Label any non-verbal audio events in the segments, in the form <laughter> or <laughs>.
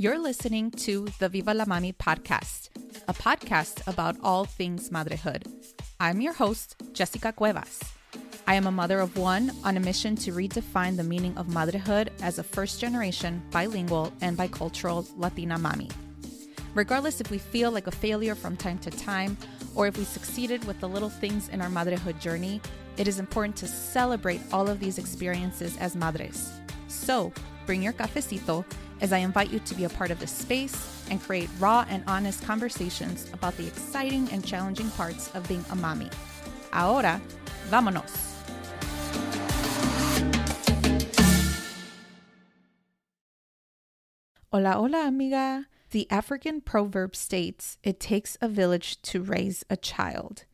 You're listening to the Viva la Mami podcast, a podcast about all things motherhood. I'm your host, Jessica Cuevas. I am a mother of one on a mission to redefine the meaning of motherhood as a first generation, bilingual, and bicultural Latina mommy. Regardless if we feel like a failure from time to time, or if we succeeded with the little things in our motherhood journey, it is important to celebrate all of these experiences as madres. So, bring your cafecito as I invite you to be a part of this space and create raw and honest conversations about the exciting and challenging parts of being a mommy. Ahora, vámonos. Hola, hola, amiga. The African proverb states, It takes a village to raise a child.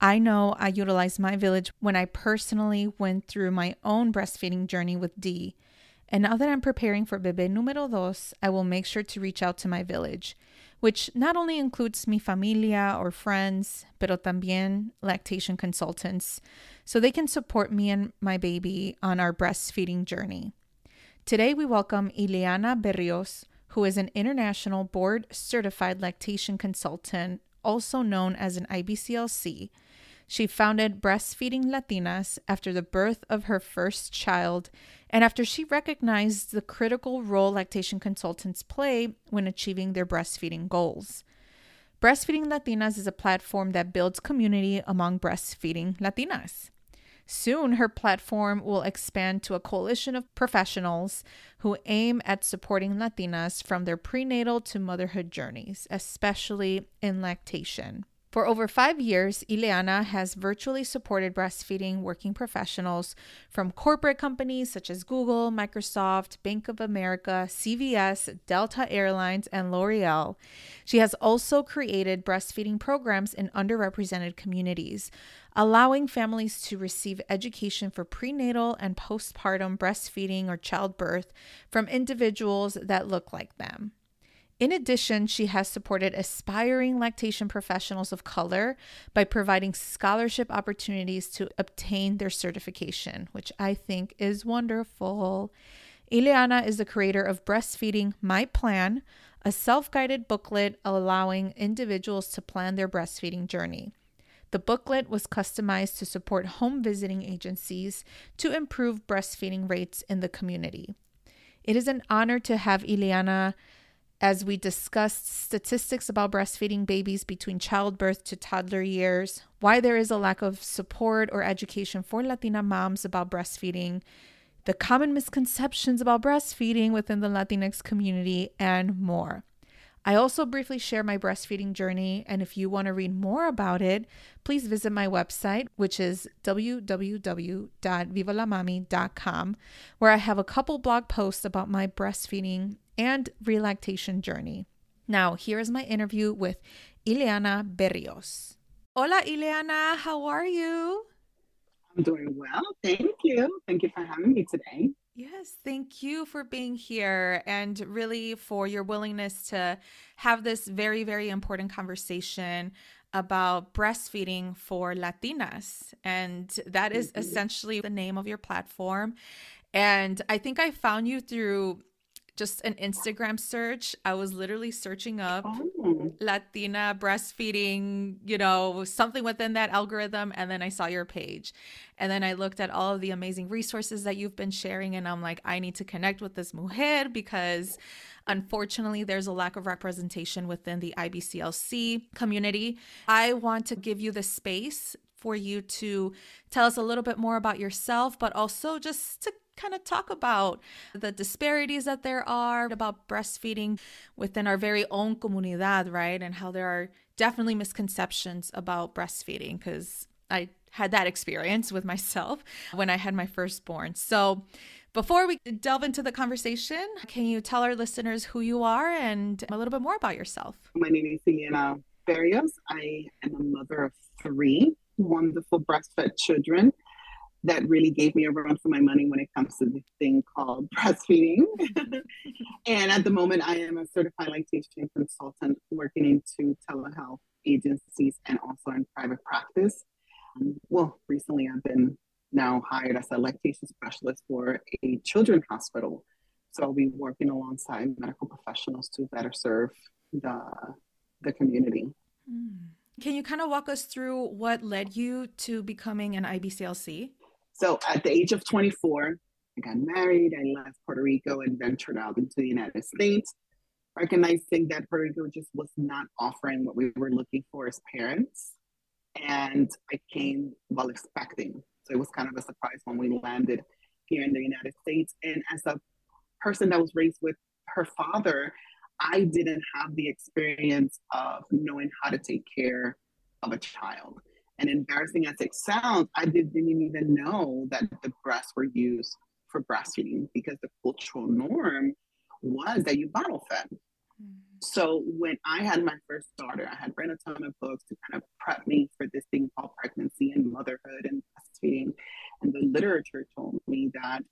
I know I utilized my village when I personally went through my own breastfeeding journey with D. And now that I'm preparing for bebé número dos, I will make sure to reach out to my village, which not only includes mi familia or friends, pero también lactation consultants, so they can support me and my baby on our breastfeeding journey. Today, we welcome Ileana Berrios, who is an international board certified lactation consultant, also known as an IBCLC. She founded Breastfeeding Latinas after the birth of her first child and after she recognized the critical role lactation consultants play when achieving their breastfeeding goals. Breastfeeding Latinas is a platform that builds community among breastfeeding Latinas. Soon, her platform will expand to a coalition of professionals who aim at supporting Latinas from their prenatal to motherhood journeys, especially in lactation. For over five years, Ileana has virtually supported breastfeeding working professionals from corporate companies such as Google, Microsoft, Bank of America, CVS, Delta Airlines, and L'Oreal. She has also created breastfeeding programs in underrepresented communities, allowing families to receive education for prenatal and postpartum breastfeeding or childbirth from individuals that look like them. In addition, she has supported aspiring lactation professionals of color by providing scholarship opportunities to obtain their certification, which I think is wonderful. Ileana is the creator of Breastfeeding My Plan, a self guided booklet allowing individuals to plan their breastfeeding journey. The booklet was customized to support home visiting agencies to improve breastfeeding rates in the community. It is an honor to have Ileana as we discussed statistics about breastfeeding babies between childbirth to toddler years, why there is a lack of support or education for Latina moms about breastfeeding, the common misconceptions about breastfeeding within the Latinx community, and more. I also briefly share my breastfeeding journey, and if you want to read more about it, please visit my website, which is www.vivalamami.com, where I have a couple blog posts about my breastfeeding and relactation journey. Now, here is my interview with Ileana Berrios. Hola, Ileana. How are you? I'm doing well. Thank you. Thank you for having me today. Yes, thank you for being here and really for your willingness to have this very, very important conversation about breastfeeding for Latinas. And that is essentially the name of your platform. And I think I found you through just an Instagram search. I was literally searching up oh. Latina breastfeeding, you know, something within that algorithm. And then I saw your page. And then I looked at all of the amazing resources that you've been sharing. And I'm like, I need to connect with this mujer because unfortunately there's a lack of representation within the IBCLC community. I want to give you the space for you to tell us a little bit more about yourself, but also just to kind of talk about the disparities that there are about breastfeeding within our very own comunidad, right? And how there are definitely misconceptions about breastfeeding because I had that experience with myself when I had my firstborn. So, before we delve into the conversation, can you tell our listeners who you are and a little bit more about yourself? My name is Ileana Berrios. I am a mother of three wonderful breastfed children that really gave me a run for my money when it comes to this thing called <laughs> breastfeeding. <laughs> and at the moment, I am a certified lactation consultant working into telehealth agencies and also in private practice. Um, well, recently I've been now hired as a lactation specialist for a children's hospital. So I'll be working alongside medical professionals to better serve the the community. Mm. Can you kind of walk us through what led you to becoming an IBCLC? So at the age of 24, I got married, I left Puerto Rico and ventured out into the United States, recognizing that Puerto Rico just was not offering what we were looking for as parents. And I came while expecting. So it was kind of a surprise when we landed here in the United States. And as a person that was raised with her father, I didn't have the experience of knowing how to take care of a child. And embarrassing as it sounds, I didn't even know that the breasts were used for breastfeeding because the cultural norm was that you bottle fed. Mm-hmm. So when I had my first daughter, I had read a ton of books to kind of prep me for this thing called pregnancy and motherhood and breastfeeding. And the literature told me that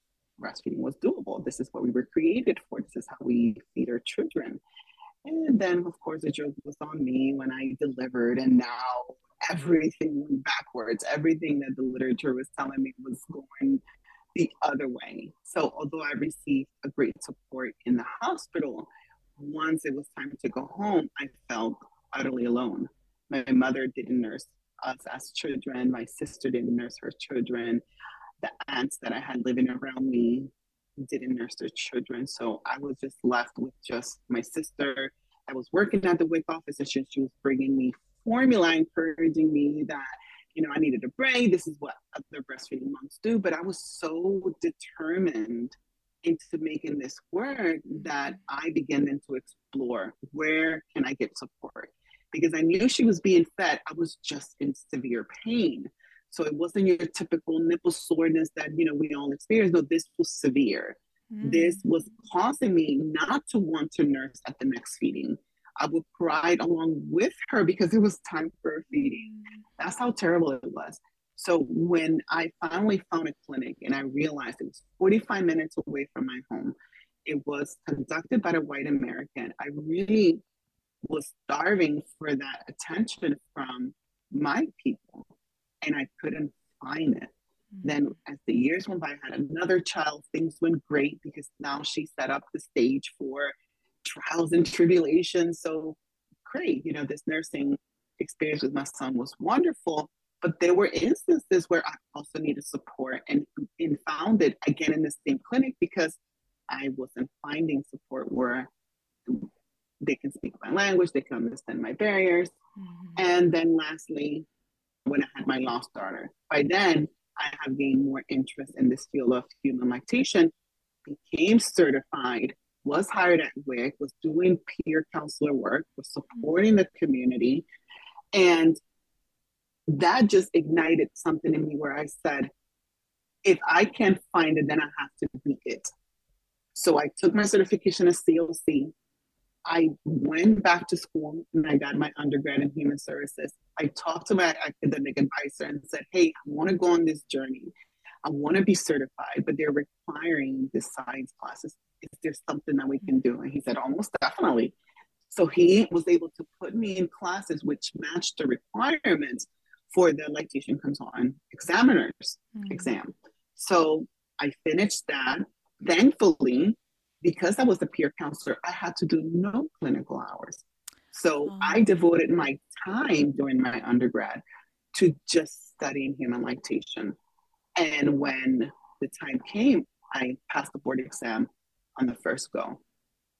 breastfeeding was doable. This is what we were created for. This is how we feed our children. And then, of course, the joke was on me when I delivered, and now everything went backwards. Everything that the literature was telling me was going the other way. So, although I received a great support in the hospital, once it was time to go home, I felt utterly alone. My mother didn't nurse us as children, my sister didn't nurse her children the aunts that I had living around me didn't nurse their children. So I was just left with just my sister. I was working at the WIC office and she, she was bringing me formula, encouraging me that, you know, I needed a break. This is what other breastfeeding moms do. But I was so determined into making this work that I began then to explore where can I get support? Because I knew she was being fed. I was just in severe pain. So it wasn't your typical nipple soreness that, you know, we all experience. No, this was severe. Mm. This was causing me not to want to nurse at the next feeding. I would cry along with her because it was time for a feeding. Mm. That's how terrible it was. So when I finally found a clinic and I realized it was 45 minutes away from my home, it was conducted by a white American. I really was starving for that attention from my people and I couldn't find it. Mm-hmm. Then, as the years went by, I had another child. Things went great because now she set up the stage for trials and tribulations. So great, you know, this nursing experience with my son was wonderful. But there were instances where I also needed support and, and found it again in the same clinic because I wasn't finding support where they can speak my language, they can understand my barriers. Mm-hmm. And then lastly, when I had my lost daughter. By then, I have gained more interest in this field of human lactation, became certified, was hired at WIC, was doing peer counselor work, was supporting the community. And that just ignited something in me where I said, if I can't find it, then I have to be it. So I took my certification as CLC. I went back to school and I got my undergrad in human services. I talked to my academic advisor and said, Hey, I want to go on this journey. I want to be certified, but they're requiring the science classes. Is there something that we can do? And he said, Almost definitely. So he was able to put me in classes which matched the requirements for the lactation consultant examiners mm-hmm. exam. So I finished that. Thankfully, because I was a peer counselor, I had to do no clinical hours. So oh. I devoted my time during my undergrad to just studying human lactation. And when the time came, I passed the board exam on the first go.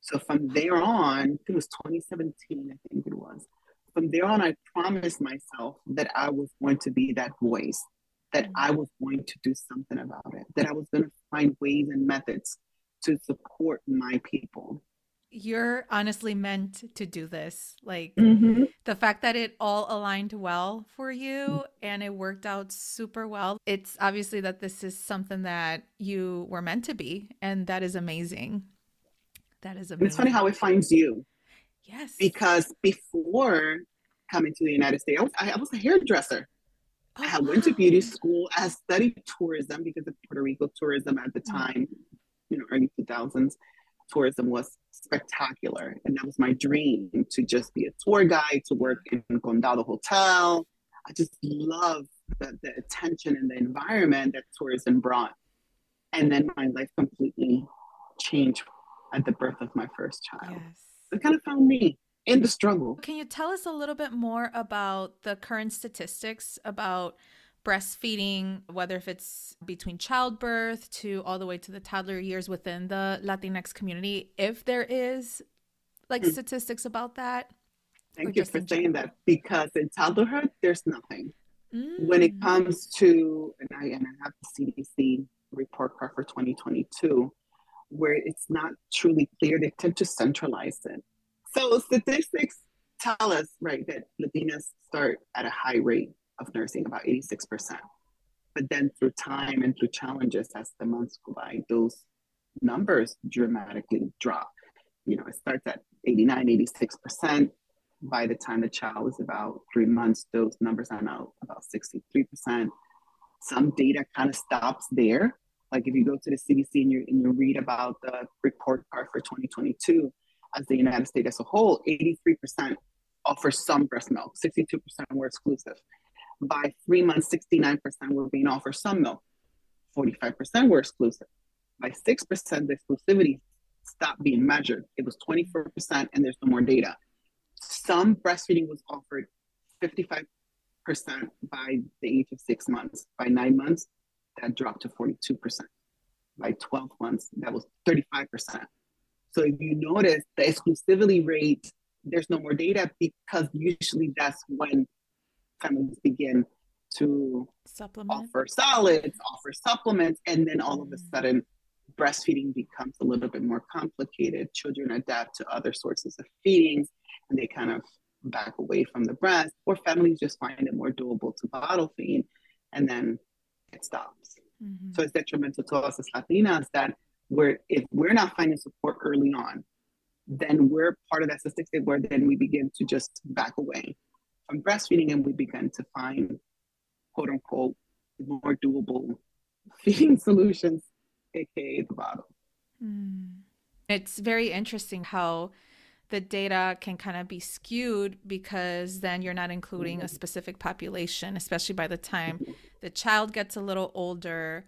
So from there on, it was 2017, I think it was. From there on, I promised myself that I was going to be that voice, that mm. I was going to do something about it, that I was going to find ways and methods to support my people. You're honestly meant to do this. Like mm-hmm. the fact that it all aligned well for you and it worked out super well. It's obviously that this is something that you were meant to be. And that is amazing. That is amazing. it's funny how it finds you. Yes. Because before coming to the United States, I was, I was a hairdresser. Oh, I went wow. to beauty school. I studied tourism because of Puerto Rico tourism at the mm. time you know early 2000s tourism was spectacular and that was my dream to just be a tour guide to work in condado hotel i just love the, the attention and the environment that tourism brought and then my life completely changed at the birth of my first child. Yes. It kind of found me in the struggle. Can you tell us a little bit more about the current statistics about breastfeeding, whether if it's between childbirth to all the way to the toddler years within the Latinx community, if there is like mm. statistics about that? Thank you for saying that because in toddlerhood, there's nothing. Mm. When it mm. comes to, and I, and I have the CDC report card for 2022, where it's not truly clear, they tend to centralize it. So statistics tell us, right, that Latinas start at a high rate of nursing, about 86%. But then through time and through challenges as the months go by, those numbers dramatically drop. You know, it starts at 89, 86%. By the time the child is about three months, those numbers are now about 63%. Some data kind of stops there. Like if you go to the CDC and you, and you read about the report card for 2022, as the United States as a whole, 83% offer some breast milk, 62% were exclusive. By three months, 69% were being offered some milk, 45% were exclusive. By 6%, the exclusivity stopped being measured. It was 24%, and there's no more data. Some breastfeeding was offered 55% by the age of six months. By nine months, that dropped to 42%. By 12 months, that was 35%. So if you notice the exclusivity rate, there's no more data because usually that's when families begin to Supplement. offer solids, offer supplements, and then all of a mm. sudden breastfeeding becomes a little bit more complicated. Children adapt to other sources of feedings and they kind of back away from the breast, or families just find it more doable to bottle feed and then it stops. Mm-hmm. So it's detrimental to us as Latinas that we're if we're not finding support early on, then we're part of that statistic where then we begin to just back away breastfeeding and we begin to find quote unquote more doable <laughs> feeding solutions, aka the bottle. Mm. It's very interesting how the data can kind of be skewed because then you're not including a specific population, especially by the time the child gets a little older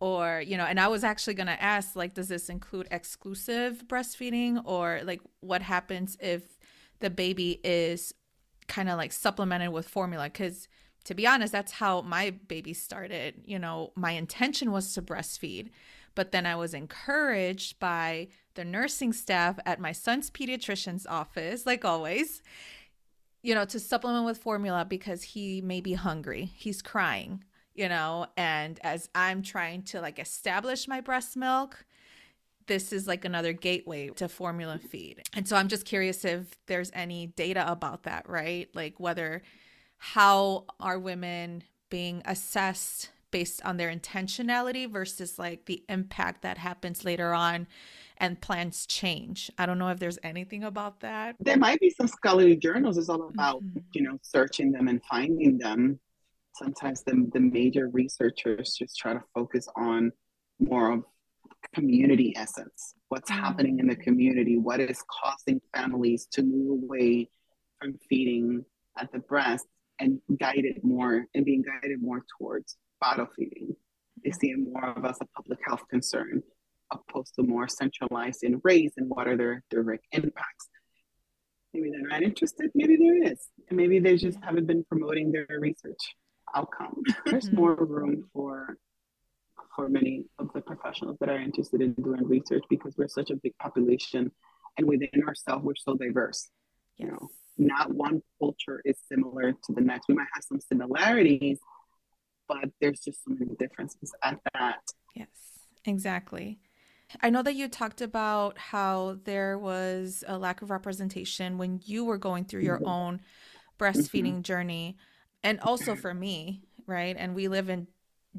or you know and i was actually going to ask like does this include exclusive breastfeeding or like what happens if the baby is kind of like supplemented with formula because to be honest that's how my baby started you know? My intention was to breastfeed but then i was encouraged by the nursing staff at my son's pediatrician's office like always you know to supplement with formula because he may be hungry. He's crying you know? And as i'm trying to like establish my breast milk this is like another gateway to formula feed and so i'm just curious if there's any data about that right like whether how are women being assessed based on their intentionality versus like the impact that happens later on and plans change. I don't know if there's anything about that. There might be some scholarly journals. It's all about, mm-hmm. you know, searching them and finding them sometimes the, the major researchers just try to focus on more of community essence what's mm-hmm. happening in the community what is causing families to move away from feeding at the breast and guided more and being guided more towards bottle feeding they see it more of as a public health concern opposed to more centralized in race and what are their direct impacts maybe they're not interested maybe there is and maybe they just haven't been promoting their research outcome. There's mm-hmm. more room for for many of the professionals that are interested in doing research because we're such a big population and within ourselves we're so diverse. Yes. You know, not one culture is similar to the next. We might have some similarities, but there's just so many differences at that. Yes, exactly. I know that you talked about how there was a lack of representation when you were going through your mm-hmm. own breastfeeding mm-hmm. journey and also for me, right? And we live in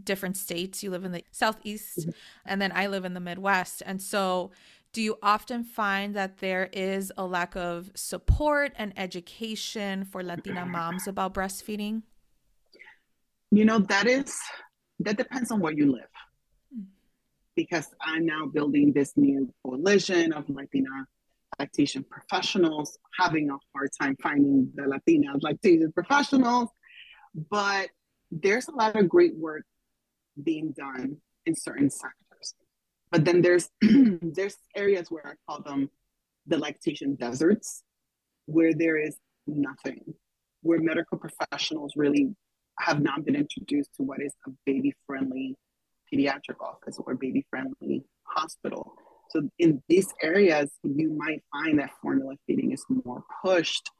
different states. You live in the southeast, mm-hmm. and then I live in the Midwest. And so, do you often find that there is a lack of support and education for Latina moms about breastfeeding? You know, that is that depends on where you live. Hmm. Because I'm now building this new coalition of Latina lactation professionals, having a hard time finding the Latina lactation professionals but there's a lot of great work being done in certain sectors. But then there's <clears throat> there's areas where I call them the lactation deserts, where there is nothing, where medical professionals really have not been introduced to what is a baby friendly pediatric office or baby friendly hospital. So in these areas, you might find that formula feeding is more pushed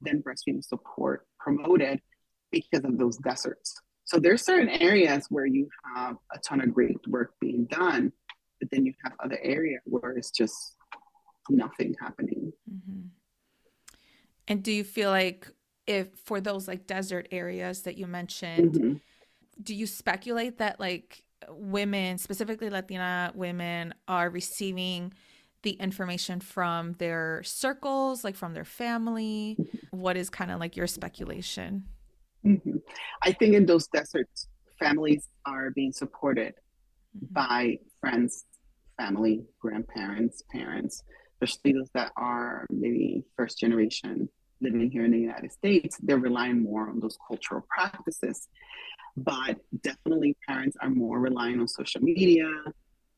than breastfeeding support promoted because of those deserts. So there's certain areas where you have a ton of great work being done, but then you have other areas where it's just nothing happening. Mm-hmm. And do you feel like if for those like desert areas that you mentioned, mm-hmm. do you speculate that like women, specifically Latina women, are receiving the information from their circles, like from their family? Mm-hmm. What is kind of like your speculation? Mm-hmm. I think in those deserts, families are being supported mm-hmm. by friends, family, grandparents, parents, especially those that are maybe first generation living here in the United States. They're relying more on those cultural practices. But definitely, parents are more relying on social media,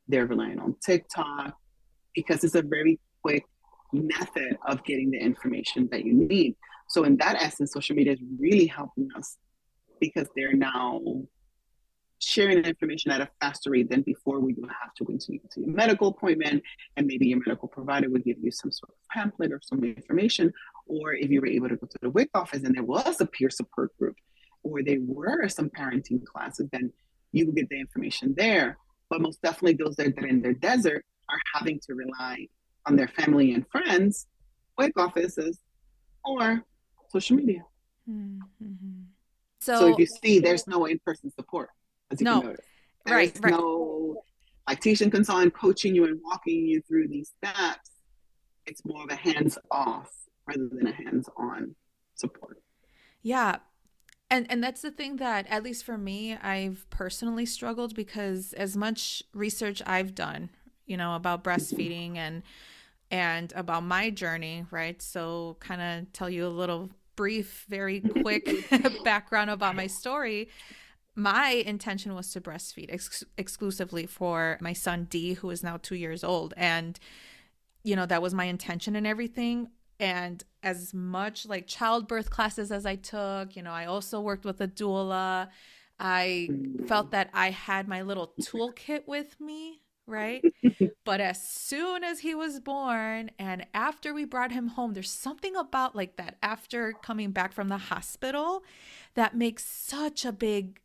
they're relying on TikTok because it's a very quick method of getting the information that you need. So in that essence, social media is really helping us because they're now sharing information at a faster rate than before we would have to go to, to a medical appointment and maybe your medical provider would give you some sort of pamphlet or some information. Or if you were able to go to the WIC office and there was a peer support group or there were some parenting classes then you would get the information there. But most definitely those that are in their desert are having to rely on their family and friends WIC offices or social media. Mm-hmm. So, so if you see, there's no in-person support, as you no, can notice. There's right, right. no lactation consultant coaching you and walking you through these steps. It's more of a hands-off rather than a hands-on support. Yeah. And and that's the thing that at least for me I've personally struggled because as much research I've done, you know, about breastfeeding and and about my journey, right? So kind of tell you a little brief, very quick <laughs> background about my story, my intention was to breastfeed ex- exclusively for my son D, who is now two years old. And, you know, that was my intention and everything. And as much like childbirth classes as I took, you know, I also worked with a doula. I felt that I had my little toolkit with me right? <laughs> but as soon as he was born and after we brought him home, there's something about like that after coming back from the hospital that makes such a big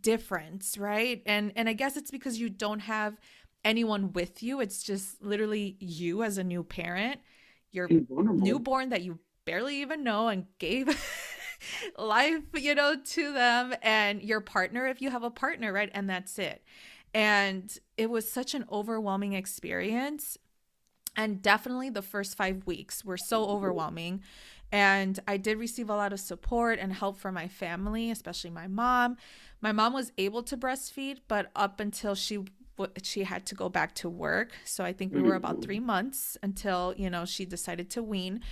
difference, right? And and I guess it's because you don't have anyone with you. It's just literally you as a new parent, your newborn that you barely even know and gave <laughs> life, you know, to them and your partner if you have a partner, right? And that's it. And it was such an overwhelming experience. And definitely the first five weeks were so overwhelming. And I did receive a lot of support and help from my family, especially my mom. My mom was able to breastfeed, but up until she she had to go back to work. So I think we were about three mm. months until, you know, she decided to wean.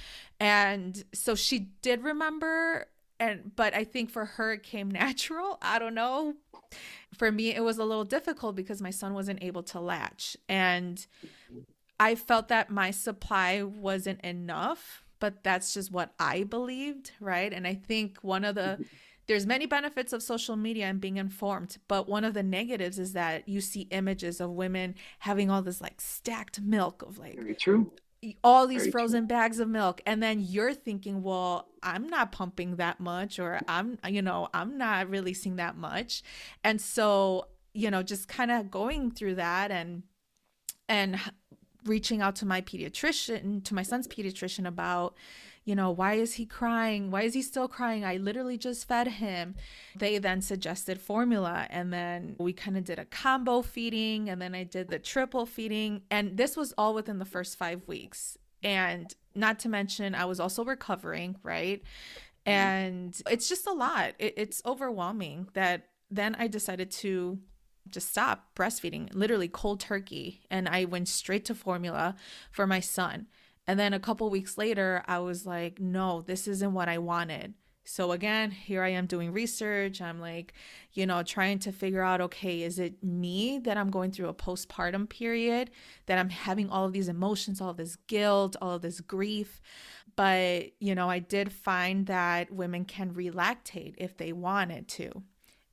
And so she did remember and but I think for her it came <laughs> natural. I don't know. For me it was a little difficult because my son wasn't able to latch and I felt that my supply wasn't enough, but that's just what I believed, right? And I think one of the mm-hmm. there's many benefits of social media and being informed, but one of the negatives is that you see images of women having all this like stacked milk of like Very true all these Very frozen true. bags of milk and then you're thinking well i'm not pumping that much or i'm you know i'm not releasing that much and so you know just kind of going through that and and reaching out to my pediatrician to my son's pediatrician about you know, why is he crying? Why is he still crying? I literally just fed him. They then suggested formula. And then we kind of did a combo feeding. And then I did the triple feeding. And this was all within the first five weeks. And not to mention, I was also recovering, right? And it's just a lot. It, it's overwhelming that then I decided to just stop breastfeeding, literally cold turkey. And I went straight to formula for my son. And then a couple weeks later, I was like, no, this isn't what I wanted. So again, here I am doing research. I'm like, you know, trying to figure out okay, is it me that I'm going through a postpartum period, that I'm having all of these emotions, all this guilt, all of this grief? But, you know, I did find that women can relactate if they wanted to.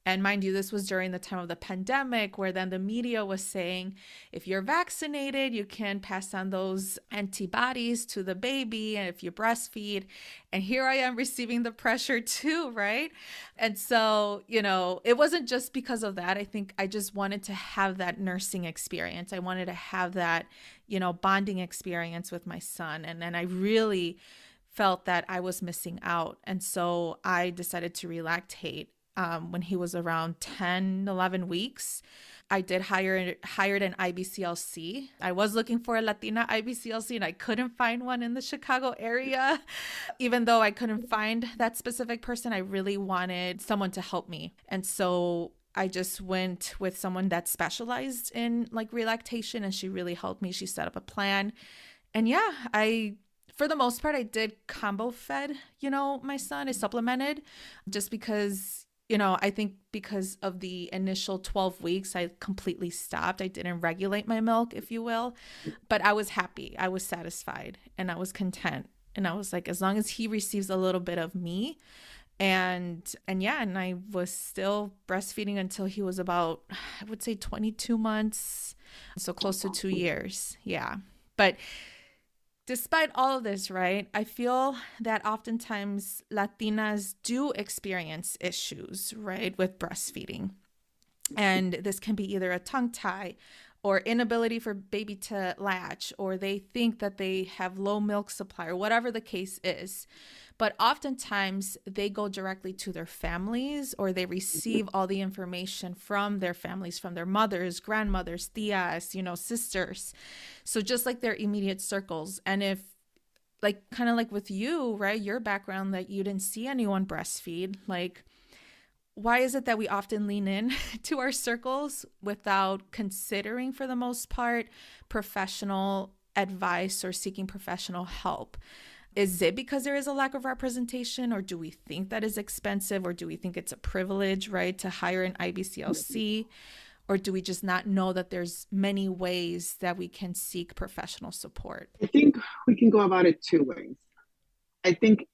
And mind you, this was during the time of the pandemic, where then the media was saying if you're vaccinated, you can pass on those antibodies to the baby, and if you breastfeed. And here I am <laughs> receiving the pressure too, right? And so, you know, it wasn't just because of that. I think I just wanted to have that nursing experience. I wanted to have that, you know, bonding experience with my son. And then I really felt that I was missing out. And so I decided to relactate um, when he was around 10, 11 weeks. I did hire hired an IBCLC. I was looking for a Latina IBCLC and I couldn't find one in the Chicago area. <laughs> Even though I couldn't find that specific person, I really wanted someone to help me. And so I just went with someone that specialized in like relactation and she really helped me. She set up a plan. And yeah, I for the most part I did combo fed, you know, my son is supplemented just because you know, I think because of the initial 12 weeks, I completely stopped. I didn't regulate my milk, if you will, but I was happy. I was satisfied and I was content. And I was like, as long as he receives a little bit of me, and and yeah and i was still breastfeeding until he was about i would say 22 months so close to two years yeah but despite all of this, right, I feel that oftentimes Latinas do experience issues, right, with breastfeeding. And this can be either a tongue tie or inability for baby to latch, or they think that they have low milk supply, or whatever the case is. But oftentimes they go directly to their families or they receive all the information from their families, from their mothers, grandmothers, tias, you know, sisters. So just like their immediate circles. And if like kind of like with you, right? Your background that you didn't see anyone breastfeed, like why is it that we often lean in <laughs> to our circles without considering for the most part professional advice or seeking professional help? Is it because there is a lack of representation, or do we think that is expensive, or do we think it's a privilege, right, to hire an IBCLC? Or do we just not know that there's many ways that we can seek professional support? I think we can go about it two ways. I think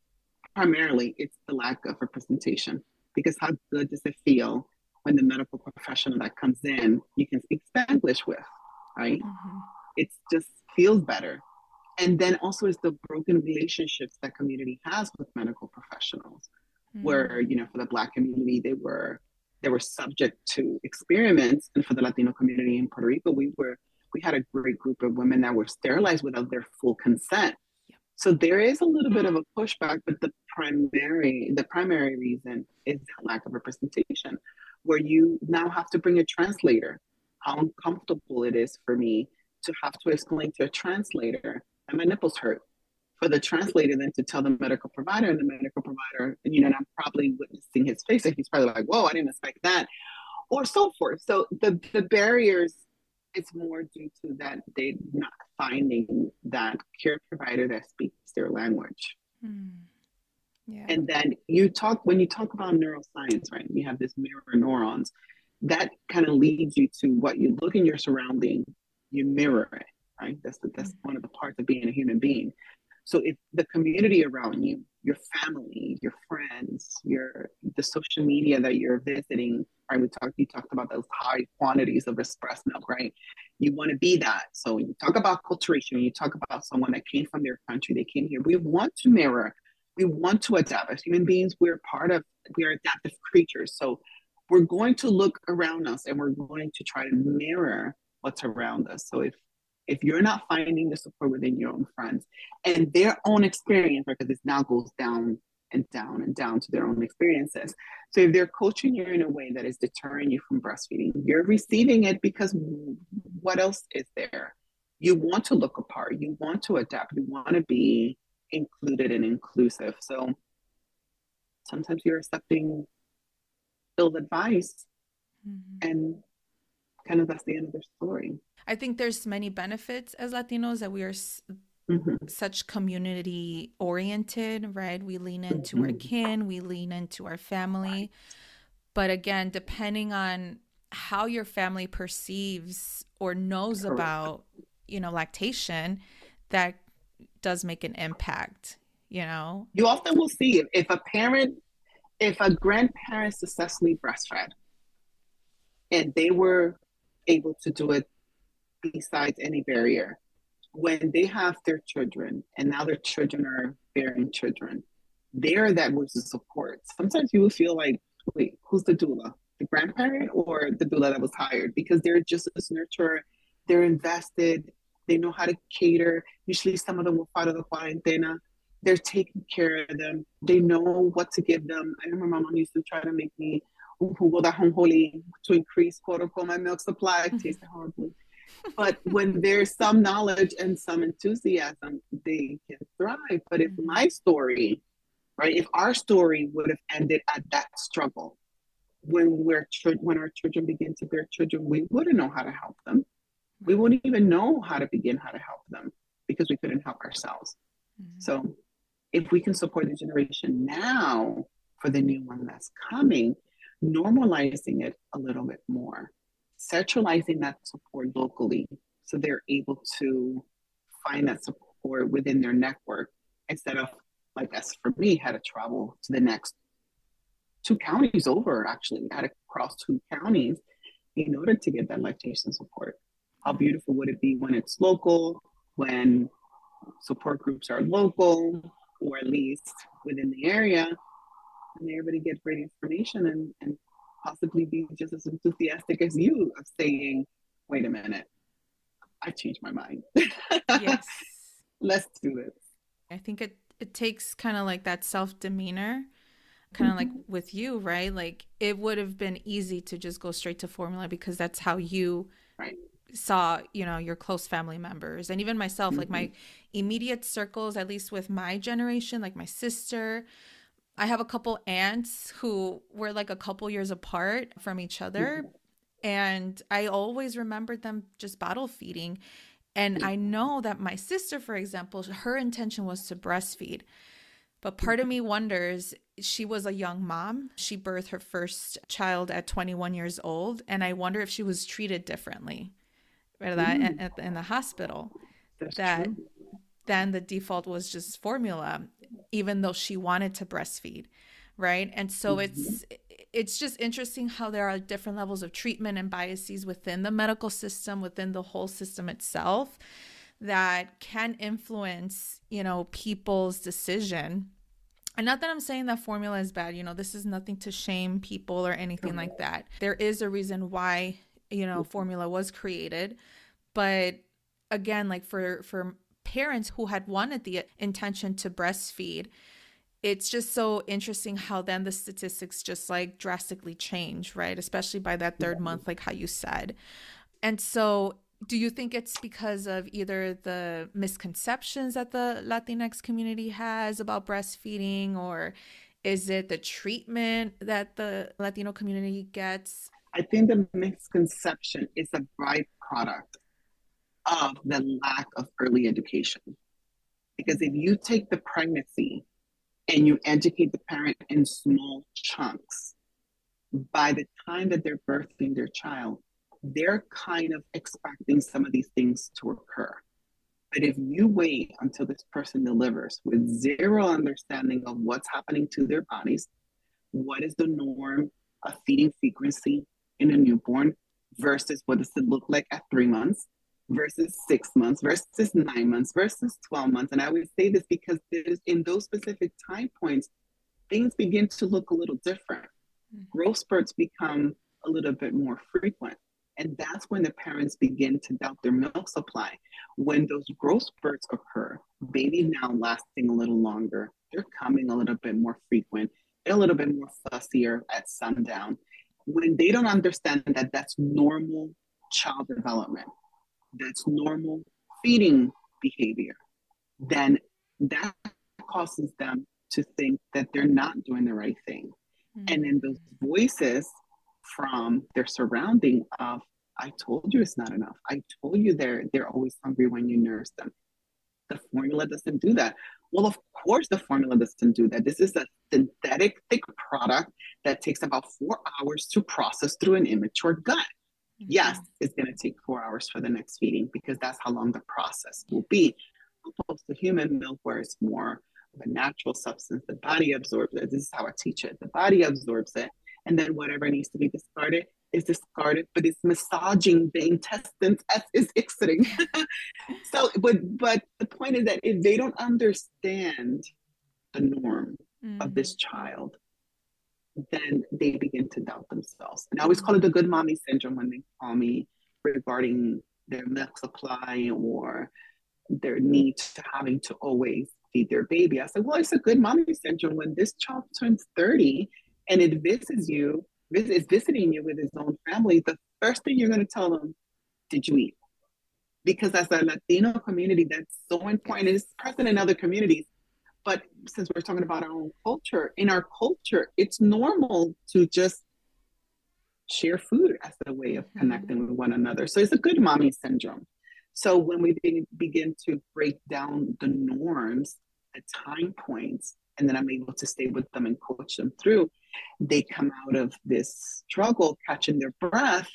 primarily it's the lack of representation because how good does it feel when the medical professional that comes in you can speak Spanglish with, right? Mm-hmm. It just feels better and then also is the broken relationships that community has with medical professionals mm. where you know for the black community they were they were subject to experiments. And for the latino community in puerto rico we were we had a great group of women that were sterilized without their full consent. So there is a little bit of a pushback but the primary the primary reason is the lack of representation where you now have to bring a translator. How uncomfortable it is for me to have to explain to a translator and my nipples hurt for the translator then to tell the medical provider and the medical provider, you know, and I'm probably witnessing his face and he's probably like, whoa, I didn't expect that, or so forth. So the, the barriers, it's more due to that they not finding that care provider that speaks their language. Hmm. Yeah. And then you talk, when you talk about neuroscience, right, you have this mirror neurons, that kind of leads you to what you look in your surrounding, you mirror it right? That's the, that's one of the parts of being a human being. So if the community around you, your family, your friends, your the social media that you're visiting, right? We talked you talked about those high quantities of express milk, right? You want to be that. So when you talk about culturation, you talk about someone that came from their country, they came here. We want to mirror, we want to adapt. As human beings, we're part of we are adaptive creatures. So we're going to look around us and we're going to try to mirror what's around us. So if if you're not finding the support within your own friends and their own experience, because this now goes down and down and down to their own experiences. So if they're coaching you in a way that is deterring you from breastfeeding, you're receiving it because what else is there? You want to look apart, you want to adapt, you want to be included and inclusive. So sometimes you're accepting ill advice mm-hmm. and kind of that's the end of their story. I think there's many benefits as Latinos that we are mm-hmm. such community oriented, right? We lean into mm-hmm. our kin, we lean into our family. But again, depending on how your family perceives or knows Correct. about, you know, lactation, that does make an impact, you know? You often will see if, if a parent, if a grandparent successfully breastfed and they were able to do it besides any barrier, when they have their children and now their children are bearing children, they're that was the support. Sometimes you will feel like, wait, who's the doula? The grandparent or the doula that was hired? Because they're just as nurturer, they're invested, they know how to cater. Usually some of them will follow the cuarentena. They're taking care of them. They know what to give them. I remember my mom used to try to make me jugo da holy to increase quote unquote my milk supply. It tasted horribly but when there's some knowledge and some enthusiasm, they can thrive. But if my story, right, if our story would have ended at that struggle, when we're when our children begin to bear children, we wouldn't know how to help them. We wouldn't even know how to begin how to help them because we couldn't help ourselves. Mm-hmm. So if we can support the generation now for the new one that's coming, normalizing it a little bit more centralizing that support locally so they're able to find that support within their network instead of like us for me had to travel to the next two counties over actually had to cross two counties in order to get that lactation support. How beautiful would it be when it's local when support groups are local or at least within the area and everybody get great information and, and possibly be just as enthusiastic as you of saying, wait a minute, I changed my mind. yes. <laughs> Let's do this. I think it, it takes kind of like that self demeanor, kind of mm-hmm. like with you, right? Like it would have been easy to just go straight to formula because that's how you right. saw, you know, your close family members. And even myself, mm-hmm. like my mm-hmm. immediate circles, at least with my generation, like my sister, I have a couple aunts who were like a couple years apart from each other. And I always remembered them just bottle feeding. And I know that my sister, for example, her intention was to breastfeed. But part of me wonders she was a young mom. She birthed her first child at 21 years old. And I wonder if she was treated differently right, mm. at, in the hospital. That's that true. Then the default was just formula even though she wanted to breastfeed right and so mm-hmm. it's it's just interesting how there are different levels of treatment and biases within the medical system within the whole system itself that can influence you know people's decision and not that I'm saying that formula is bad, you know, this is nothing to shame people or anything like that. There is a reason why, you know, formula was created. But again, like for for parents who had wanted the intention to breastfeed it's just so interesting how then the statistics just like drastically change right? Especially by that third month like how you said. And so do you think it's because of either the misconceptions that the latinx community has about breastfeeding or is it the treatment that the latino community gets? I think the misconception is a byproduct of the lack of early education. Because if you take the pregnancy and you educate the parent in small chunks, by the time that they're birthing their child, they're kind of expecting some of these things to occur. But if you wait until this person delivers with zero understanding of what's happening to their bodies, what is the norm of feeding frequency in a newborn versus what does it look like at three months, versus six months versus nine months versus 12 months. And I would say this because there's in those specific time points, things begin to look a little different. Mm-hmm. Growth spurts become a little bit more frequent. And that's when the parents begin to doubt their milk supply. When those growth spurts occur, baby now lasting a little longer, they're coming a little bit more frequent, they're a little bit more fussier at sundown. When they don't understand that that's normal child development, that's normal feeding behavior, then that causes them to think that they're not doing the right thing. Mm-hmm. And then those voices from their surrounding of, I told you it's not enough. I told you they're they're always hungry when you nurse them. the formula doesn't do that. Well, of course, the formula doesn't do that. This is a synthetic thick product that takes about four hours to process through an immature gut. Mm-hmm. Yes, it's going to take four hours for the next feeding because that's how long the process will be. Opposed to human milk, where it's more of a natural substance, the body absorbs it. This is how I teach it. The body absorbs it, and then whatever needs to be discarded is discarded, but it's massaging the intestines as is exiting. <laughs> <laughs> so, but but the point is that if they don't understand the norm mm-hmm. of this child, then they begin to doubt themselves. And I always call it the good mommy syndrome when they call me regarding their milk supply or their need to having to always feed their baby. I said, well, it's a good mommy syndrome when this child turns 30 and it visits you is visiting you with his own family, the first thing you're going to tell them, did you eat? Because as a Latino community, that's so important. It's present in other communities. But since we're talking about our own culture, in our culture, it's normal to just share food as a way of mm-hmm. connecting with one another. So it's a good mommy syndrome. So when we begin to break down the norms, the time points, and then I'm able to stay with them and coach them through, they come out of this struggle catching their breath,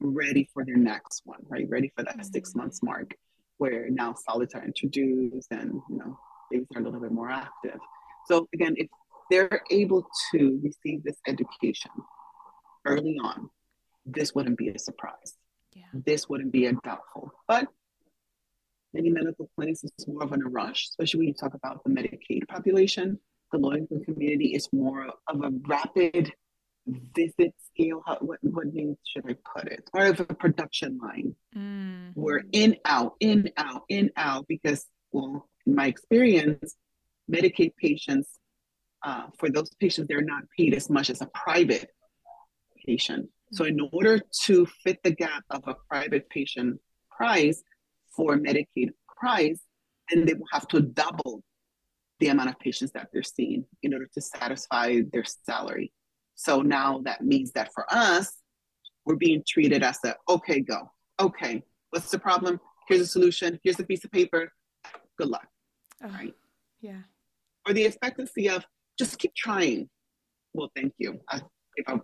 ready for their next one, right? Ready for that mm-hmm. six months mark where now solids are introduced and you know babies are a little bit more active. So again, if they're able to receive this education early on, this wouldn't be a surprise. Yeah. This wouldn't be a doubtful. But many medical clinics is more of a rush, especially when you talk about the Medicaid population the low income community is more of a rapid visit scale. How, what, what name should I put it? Part of a production line. Mm. We're in, out, in, out, in, out, because, well, in my experience, Medicaid patients, uh, for those patients, they're not paid as much as a private patient. So, in order to fit the gap of a private patient price for Medicaid price, then they will have to double the amount of patients that they're seeing in order to satisfy their salary. So now that means that for us, we're being treated as a okay, go. Okay, what's the problem? Here's a solution. Here's a piece of paper. Good luck. Oh, right? Yeah. Or the expectancy of just keep trying. Well, thank you. I, if I,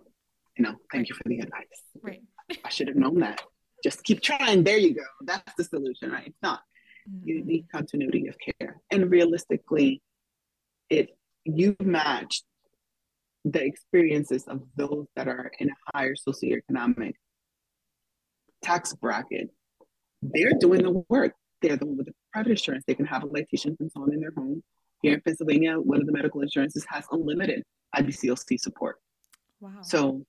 you know, thank right. you for the advice. Right. I should have known that. Just keep trying. There you go. That's the solution, right? It's not. Mm-hmm. You need continuity of care. And realistically, if you match the experiences of those that are in a higher socioeconomic tax bracket, they're doing the work. They're the one with the private insurance. They can have a lactation consult in their home. Here in Pennsylvania, one of the medical insurances has unlimited IBCLC support. Wow. So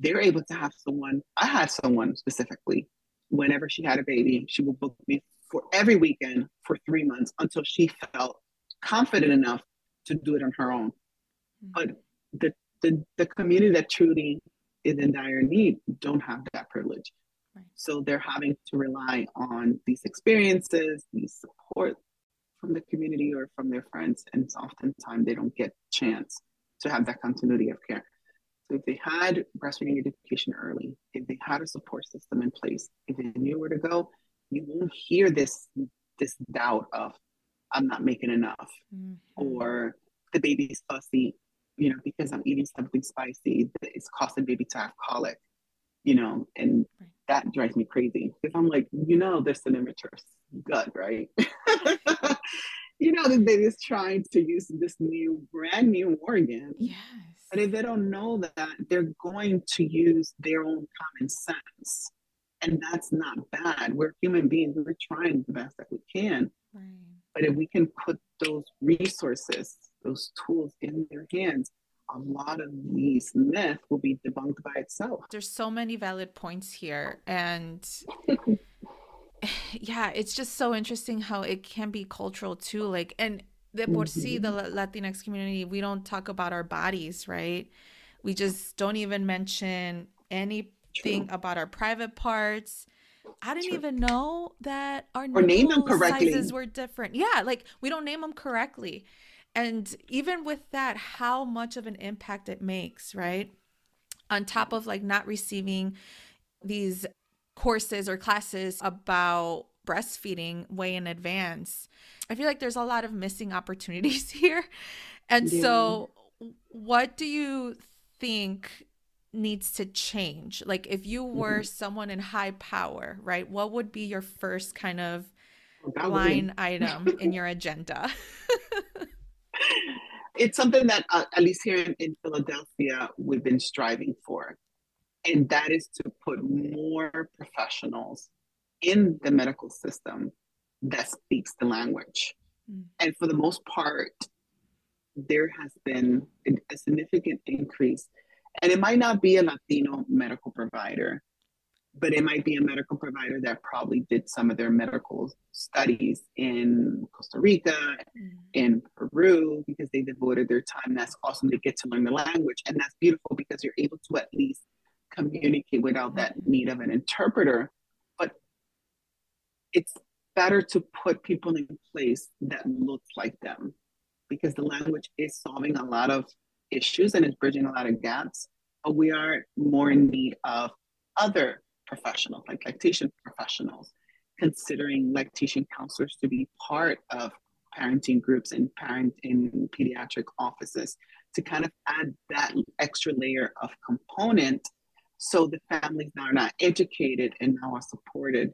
they're able to have someone. I had someone specifically, whenever she had a baby, she would book me for every weekend for three months until she felt confident enough to do it on her own. Mm-hmm. But the, the, the community that truly is in dire need don't have that privilege. Right. So they're having to rely on these experiences, these support from the community or from their friends, and oftentimes they don't get chance to have that continuity of care. So if they had breastfeeding education early, if they had a support system in place, if they knew where to go, you won't hear this this doubt of I'm not making enough, mm-hmm. or the baby's fussy, you know, because I'm eating something spicy, it's causing baby to have colic, you know, and right. That drives me crazy because I'm like, you know, there's an immature gut, right? <laughs> you know, the baby's trying to use this new, brand new organ. Yes. But if they don't know that, they're going to use their own common sense. And that's not bad. We're human beings. We're trying the best that we can. Right. But if we can put those resources, those tools in their hands, a lot of these myths will be debunked by itself. There's so many valid points here. And <laughs> yeah, it's just so interesting how it can be cultural too. Like, and the por si, the. Latinx community, we don't talk about our bodies, right? We just don't even mention anything True. about our private parts. I didn't even know that our or name them correctly. sizes were different. Yeah, like we don't name them correctly. And even with that, how much of an impact it makes, right? On top of like not receiving these courses or classes about breastfeeding way in advance. I feel like there's a lot of missing <laughs> opportunities here. And yeah. so, what do you think needs to change? Like, if you were mm-hmm. someone in high power, right, what would be your first kind of line item in your agenda? <laughs> it's something that, uh, at least here in, in Philadelphia, we've been striving for. And that is to put more professionals in the medical system that speaks the language. Mm. And for the most part, there has been a significant increase. And it might not be a Latino medical provider, but it might be a medical provider that probably did some of their medical studies in Costa Rica, mm. in Peru, because they devoted their time. That's awesome to get to learn the language. And that's beautiful because you're able to at least communicate without that need of an interpreter. But it's better to put people in place that look like them because the language is solving a lot of issues and it's bridging a lot of gaps. But we are more in need of other professionals, like lactation professionals, considering lactation counselors to be part of parenting groups and parent in pediatric offices to kind of add that extra layer of component so the families now are not educated and now are supported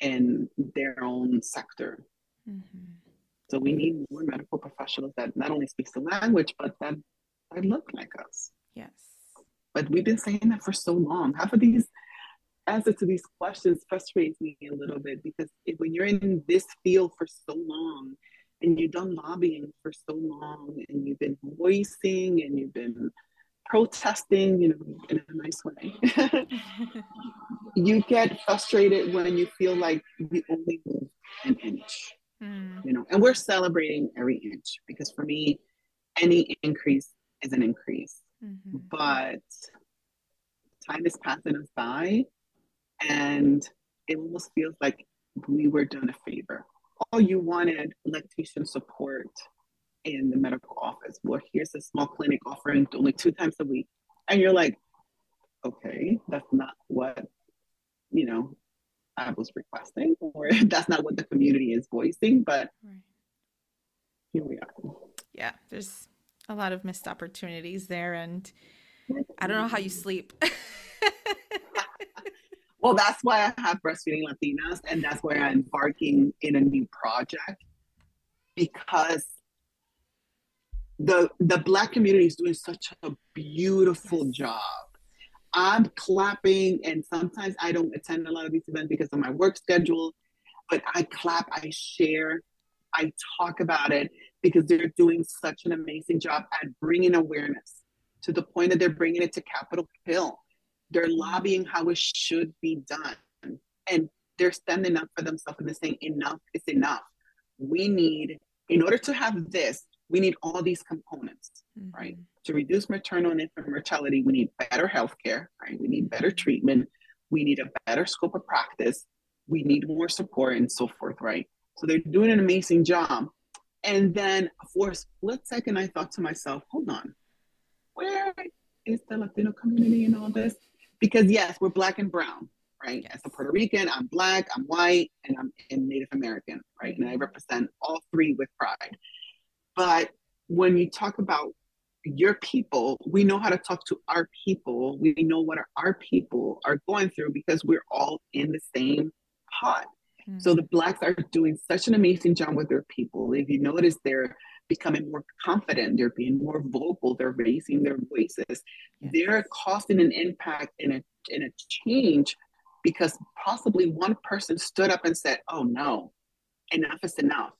in their own sector. Mm-hmm. So we need more medical professionals that not only speaks the language, but that, that look like us. Yes. But we've been saying that for so long. Half of these answers to these questions frustrates me a little bit because if, when you're in this field for so long and you've done lobbying for so long and you've been voicing and you've been protesting, you know, in a nice way. <laughs> you get frustrated when you feel like you only move an inch, mm. you know, and we're celebrating every inch because for me, any increase is an increase. Mm-hmm. But time is passing us by, and it almost feels like we were done a favor. All you wanted lactation support in the medical office. Well, here's a small clinic offering only two times a week. And you're like, okay, that's not what, you know, I was requesting, or <laughs> that's not what the community is voicing, but right. here we are. Yeah, there's a lot of missed opportunities there. And I don't know how you sleep. <laughs> well, that's why I have Breastfeeding Latinas, and that's why I'm embarking in a new project because the the black community is doing such a beautiful job. I'm clapping and sometimes i don't attend a lot of these events because of my work schedule but i clap i share i talk about it because they're doing such an amazing job at bringing awareness to the point that they're bringing it to capitol hill they're lobbying how it should be done and they're standing up for themselves and they're saying enough is enough we need in order to have this we need all these components, mm-hmm. right? To reduce maternal and infant mortality, we need better health care, right? We need better treatment. We need a better scope of practice. We need more support and so forth, right? So they're doing an amazing job. And then for a split second, I thought to myself, hold on, where is the Latino community in all this? Because yes, we're black and brown, right? Yes. As a Puerto Rican, I'm black, I'm white, and I'm Native American, right? And I represent all three with pride. But when you talk about your people, we know how to talk to our people. We know what our, our people are going through because we're all in the same pot. Mm-hmm. So the blacks are doing such an amazing job with their people. If you notice, they're becoming more confident, they're being more vocal, they're raising their voices. Yes. They're causing an impact and a, and a change because possibly one person stood up and said, Oh no, enough is enough.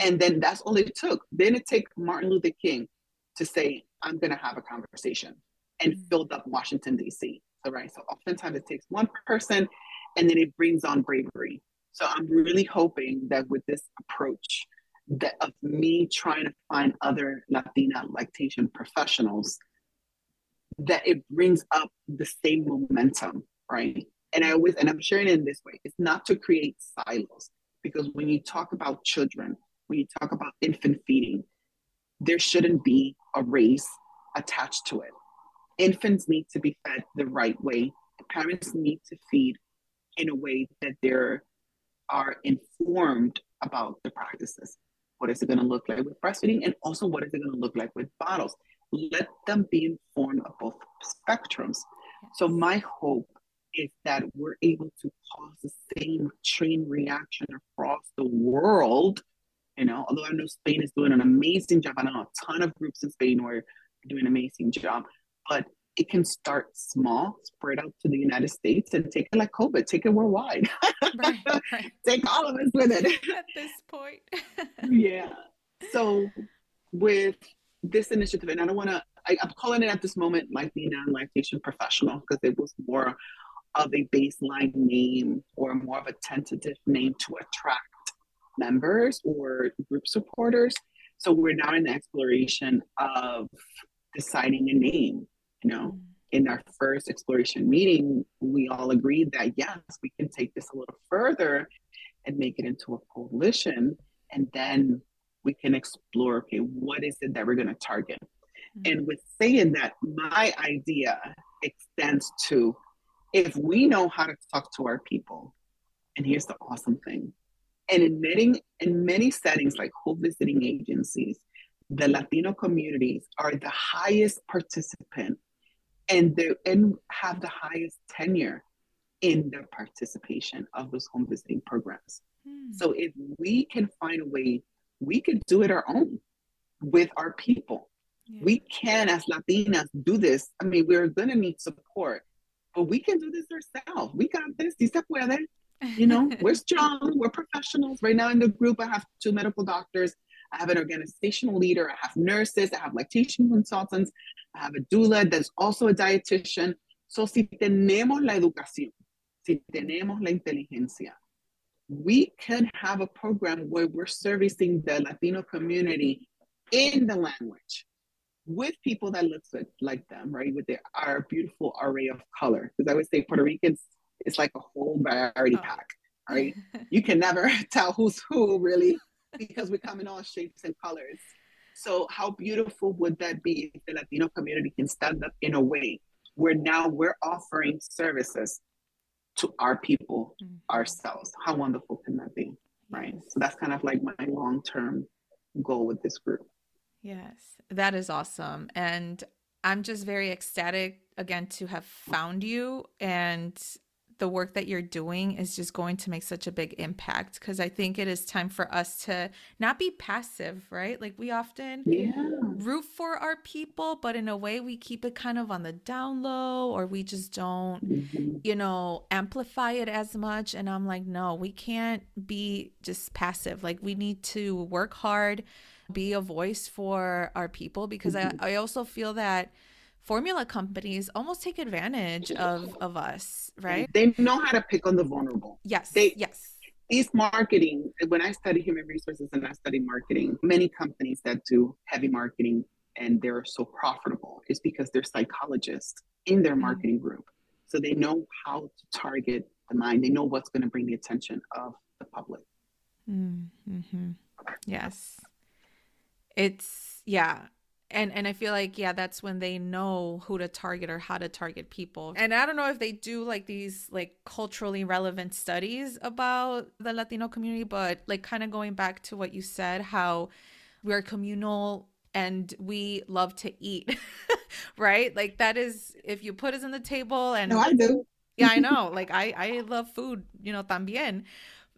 And then that's all it took. Then it took Martin Luther King to say, I'm going to have a conversation and mm-hmm. filled up Washington, D.C. So, right. So, oftentimes it takes one person and then it brings on bravery. So, I'm really hoping that with this approach, that of me trying to find other Latina lactation professionals, that it brings up the same momentum, right? And I always, and I'm sharing it in this way, it's not to create silos because when you talk about children, when you talk about infant feeding, there shouldn't be a race attached to it. Infants need to be fed the right way. Parents need to feed in a way that they're are informed about the practices. What is it going to look like with breastfeeding? And also, what is it going to look like with bottles? Let them be informed of both spectrums. So, my hope is that we're able to cause the same chain reaction across the world. You know, although I know Spain is doing an amazing job, I know a ton of groups in Spain are doing an amazing job, but it can start small, spread out to the United States, and take it like COVID, take it worldwide. Right, right. <laughs> take all of us with it. At this point. <laughs> yeah. So, with this initiative, and I don't want to, I'm calling it at this moment Latina and Lactation Professional because it was more of a baseline name or more of a tentative name to attract members or group supporters. So we're now in the exploration of deciding a name. You know, in our first exploration meeting, we all agreed that yes, we can take this a little further and make it into a coalition. And then we can explore okay, what is it that we're going to target? Mm-hmm. And with saying that, my idea extends to if we know how to talk to our people, and here's the awesome thing, and in many in many settings like home visiting agencies, the Latino communities are the highest participant and they and have the highest tenure in the participation of those home visiting programs. Hmm. So if we can find a way, we could do it our own with our people. Yeah. We can, as Latinas, do this. I mean, we're going to need support but we can do this ourselves. We got this. Si se puede. You know, <laughs> we're strong. We're professionals. Right now in the group, I have two medical doctors. I have an organizational leader. I have nurses. I have lactation consultants. I have a doula that's also a dietitian. So si tenemos la educación, si tenemos la inteligencia, we can have a program where we're servicing the Latino community in the language with people that look like them, right? With their, our beautiful array of color. Because I would say Puerto Ricans is like a whole variety oh. pack, right? you can never <laughs> tell who's who really because we come in all shapes and colors. So how beautiful would that be if the Latino community can stand up in a way where now we're offering services to our people mm-hmm. ourselves? How wonderful can that be? Right. So that's kind of like my long term goal with this group. Yes, that is awesome. And I'm just very ecstatic again to have found you and the work that you're doing is just going to make such a big impact because I think it is time for us to not be passive, right? Like we often yeah. root for our people, but in a way we keep it kind of on the down low or we just don't, mm-hmm. you know, amplify it as much. And I'm like, no, we can't be just passive. Like we need to work hard be a voice for our people because mm-hmm. I, I also feel that formula companies almost take advantage of of us, right? They know how to pick on the vulnerable. Yes. They, yes. These marketing, when I study human resources and I study marketing, many companies that do heavy marketing and they're so profitable is because they're psychologists in their mm-hmm. marketing group. So they know how to target the mind. They know what's going to bring the attention of the public. Mm-hmm. Yes it's yeah and and i feel like yeah that's when they know who to target or how to target people. And i don't know if they do like these like culturally relevant studies about the latino community but like kind of going back to what you said how we're communal and we love to eat <laughs> right? Like that is if you put us on the table and no, i do. Yeah i know. Like i i love food you know también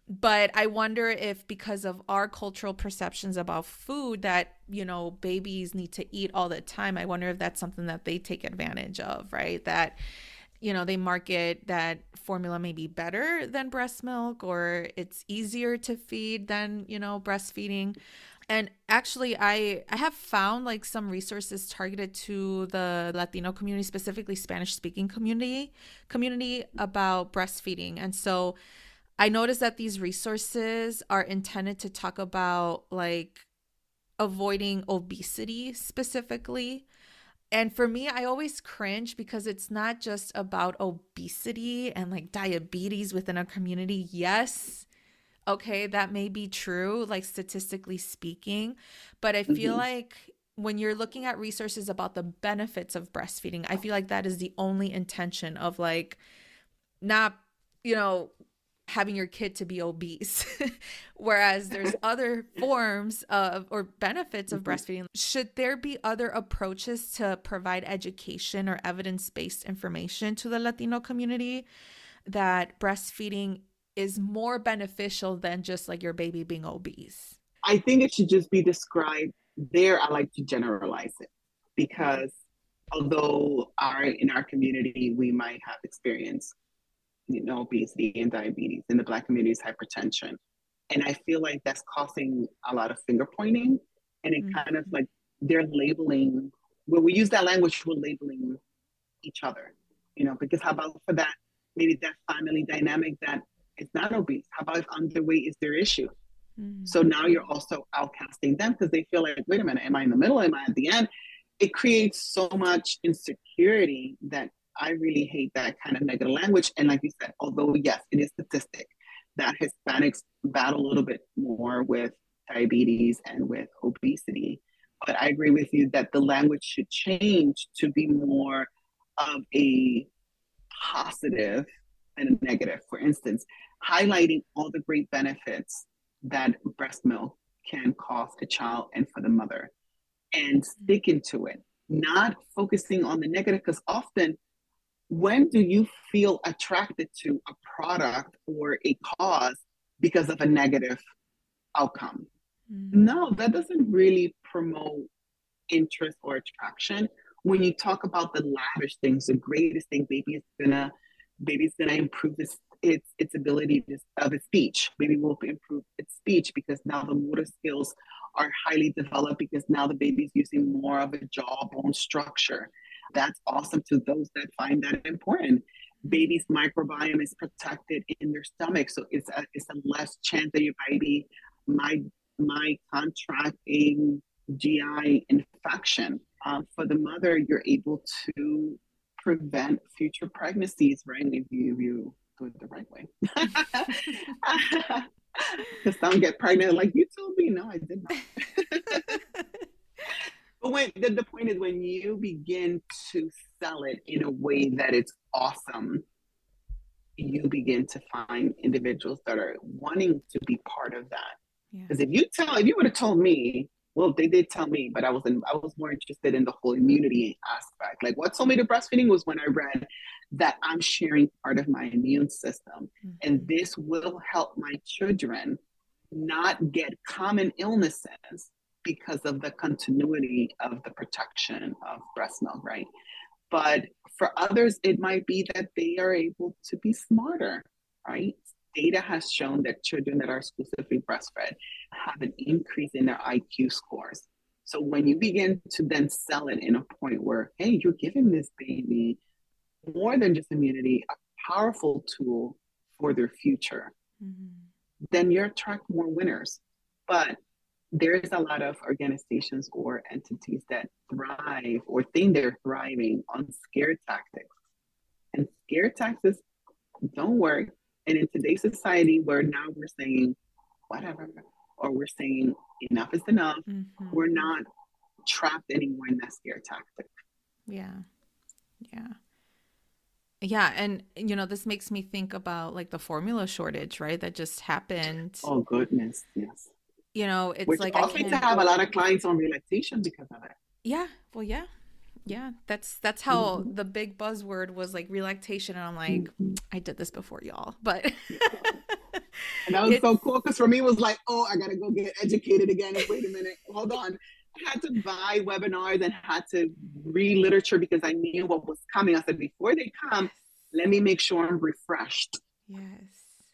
but I wonder if because of our cultural perceptions about food that, you know, babies need to eat all the time, I wonder if that's something that they take advantage of, right? That, you know, they market that formula may be better than breast milk or it's easier to feed than, you know, breastfeeding. And actually I I have found like some resources targeted to the Latino community, specifically Spanish speaking community community about breastfeeding. And so I noticed that these resources are intended to talk about like avoiding obesity specifically. And for me, I always cringe because it's not just about obesity and like diabetes within a community. Yes, okay, that may be true, like statistically speaking, but I feel mm-hmm. like when you're looking at resources about the benefits of breastfeeding, I feel like that is the only intention of like not, you know, having your kid to be obese. <laughs> Whereas there's other forms of or benefits of breastfeeding. Should there be other approaches to provide education or evidence based information to the Latino community that breastfeeding is more beneficial than just like your baby being obese? I think it should just be described there. I like to generalize it because although our in our community we might have experienced you know obesity and diabetes in the black community is hypertension. And i feel like that's causing a lot of finger pointing and it mm-hmm. kind of like they're labeling when we use that language we're labeling each other you know because how about for that maybe that family dynamic that is not obese? How about if underweight is their issue? Mm-hmm. so now you're also outcasting them because they feel like wait a minute am i in the middle? Am i at the end? It creates so much insecurity that I really hate that kind of negative language. And like you said, although yes, it is statistic that Hispanics battle a little bit more with diabetes and with obesity. But I agree with you that the language should change to be more of a positive and a negative. For instance, highlighting all the great benefits that breast milk can cause a child and for the mother and sticking to it, not focusing on the negative. Because often, when do you feel attracted to a product or a cause because of a negative outcome? Mm-hmm. No, that doesn't really promote interest or attraction. When you talk about the lavish things, the greatest thing, baby is gonna, baby's gonna improve this its its ability to, of its speech. Baby will improve its speech because now the motor skills are highly developed because now the baby's using more of a jawbone structure. That's awesome to those that find that important. Baby's microbiome is protected in their stomach, so it's a it's a less chance that your baby might might contract a GI infection. Um, for the mother, you're able to prevent future pregnancies, right? If you, you do it the right way. <laughs> Because some get pregnant, like you told me, no, I did not. <laughs> but when the, the point is when you begin to sell it in a way that it's awesome, you begin to find individuals that are wanting to be part of that. Because yeah. if you tell, if you would have told me, well, they did tell me, but I was in, I was more interested in the whole immunity aspect. Like what told me to breastfeeding was when I read that I'm sharing part of my immune system. Mm-hmm. And this will help my children not get common illnesses because of the continuity of the protection of breast milk, right? But for others, it might be that they are able to be smarter, right? Data has shown that children that are exclusively breastfed have an increase in their IQ scores. So when you begin to then sell it in a point where, hey, you're giving this baby more than just immunity, a powerful tool for their future, mm-hmm. then you attract more winners. But there is a lot of organizations or entities that thrive or think they're thriving on scare tactics. And scare tactics don't work. And in today's society, where now we're saying, whatever, or we're saying enough is enough, mm-hmm. we're not trapped anymore in that scare tactic. Yeah. Yeah. Yeah, and you know, this makes me think about like the formula shortage, right? That just happened. Oh goodness, yes. You know, it's Which like I can have a lot of clients on relactation because of it. Yeah, well, yeah, yeah. That's that's how mm-hmm. the big buzzword was like relactation, and I'm like, mm-hmm. I did this before, y'all, but. <laughs> and that was <laughs> it's... so cool because for me it was like, oh, I gotta go get educated again. Wait a minute, hold on I had to buy webinars and had to read literature because I knew what was coming. I said, before they come, let me make sure I'm refreshed. Yes.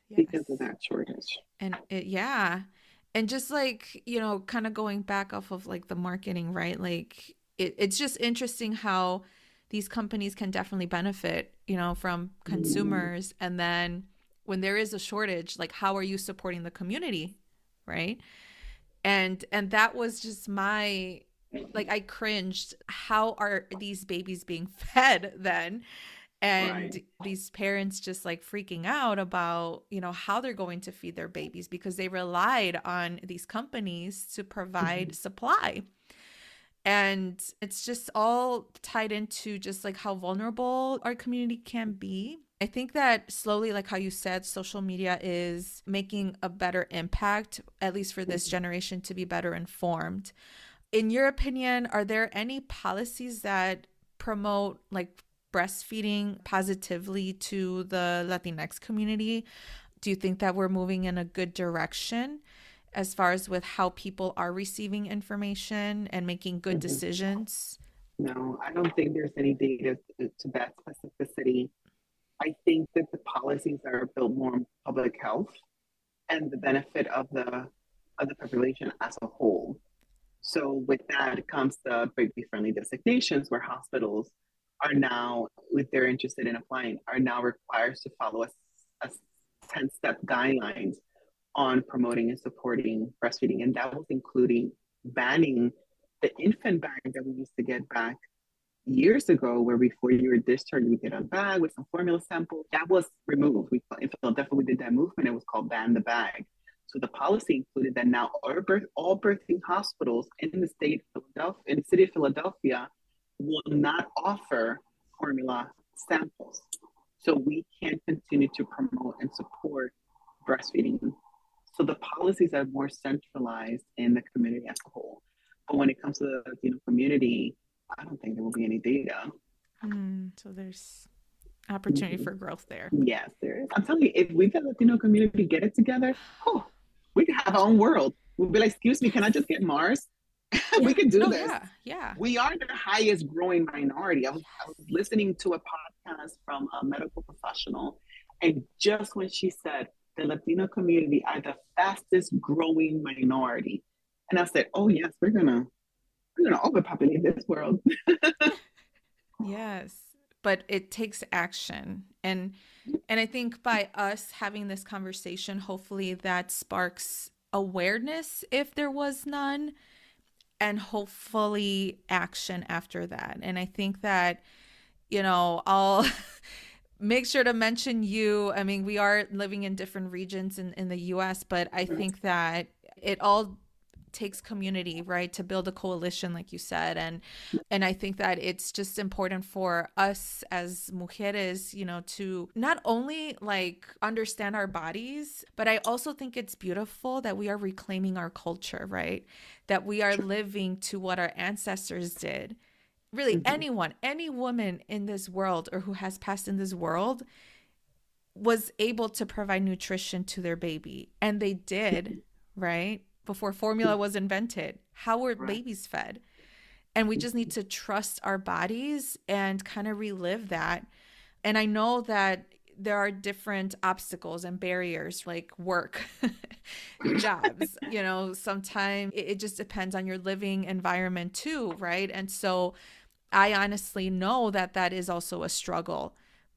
yes. Because of that shortage. And it, yeah. And just like, you know, kind of going back off of like the marketing, right? Like it, it's just interesting how these companies can definitely benefit, you know, from consumers. And then when there is a shortage, like how are you supporting the community? Right and and that was just my like I cringed. How are these babies being <laughs> fed then? And right. these parents just like freaking out about, you know, how they're going to feed their babies because they relied on these companies to provide mm-hmm. supply. And it's just all tied into just like how vulnerable our community can be. I think that slowly, like how you said, social media is making a better impact, at least for this generation, to be better informed. In your opinion, are there any policies that promote like breastfeeding positively to the Latinx community? Do you think that we're moving in a good direction as far as with how people are receiving information and making good mm-hmm. decisions? No, I don't think there's any data to that specificity. I think that the policies are built more on public health and the benefit of the of the population as a whole. So with that comes the baby friendly designations where hospitals are now, if they're interested in applying, are now required to follow a, a 10 step guidelines on promoting and supporting breastfeeding. And that was including banning the infant bag that we used to get back years ago, where before you were discharged, you get a bag with some formula sample. That was removed. We in Philadelphia, we did that movement. It was called ban the bag. So the policy included that now all, birth, all birthing hospitals in the state of Philadelphia, in the city of Philadelphia, will not offer formula samples. So we can continue to promote and support breastfeeding. So the policies are more centralized in the community as a whole. But when it comes to the Latino community, I don't think there will be any data. Mm, so there's opportunity mm-hmm. for growth there. Yes, there is. I'm telling you, if we the Latino community get it together, oh, we could have our own world. We'll be like, excuse me, can I just get Mars? <laughs> we can do no, this. Yeah, yeah. We are the highest growing minority. I was, I was listening to a podcast from a medical professional, and just when she said the Latino community are the fastest growing minority, and I said, "Oh yes, we're gonna we're gonna overpopulate this world." <laughs> yes, but it takes action, and and I think by us having this conversation, hopefully that sparks awareness if there was none and hopefully action after that. And I think that, you know, I'll <laughs> make sure to mention you. I mean, we are living in different regions in, in the US, but I think that it all takes community right to build a coalition like you said and and i think that it's just important for us as mujeres you know to not only like understand our bodies but i also think it's beautiful that we are reclaiming our culture right? That we are living to what our ancestors did. Really mm-hmm. anyone any woman in this world or who has passed in this world was able to provide nutrition to their baby and they did right before formula was invented. How were babies fed? And we just need to trust our bodies and kind of relive that. And I know that there are different obstacles and barriers like work, <laughs> jobs, <laughs> you know, sometimes it, it just depends on your living environment too, right? And so I honestly know that that is also a struggle.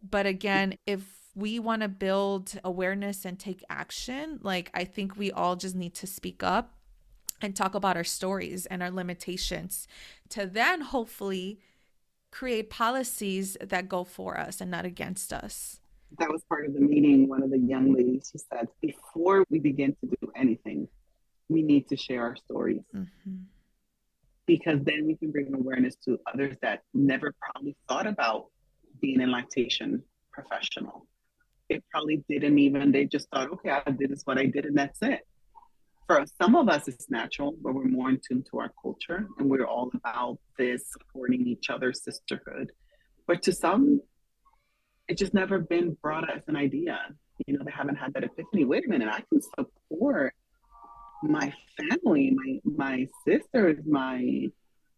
But again, if we want to build awareness and take action, like I think we all just need to speak up and talk about our stories and our limitations to then hopefully create policies that go for us and not against us. That was part of the meeting. One of the young ladies she said, before we begin to do anything, we need to share our stories. Mm-hmm. Because then we can bring awareness to others that never probably thought about being a lactation professional it probably didn't even, they just thought, okay, I did this what I did and that's it. For some of us, it's natural, but we're more in tune to our culture and we're all about this supporting each other, sisterhood. But to some, it's just never been brought as an idea. You know, they haven't had that epiphany. Wait a minute, I can support my family, my my sisters, my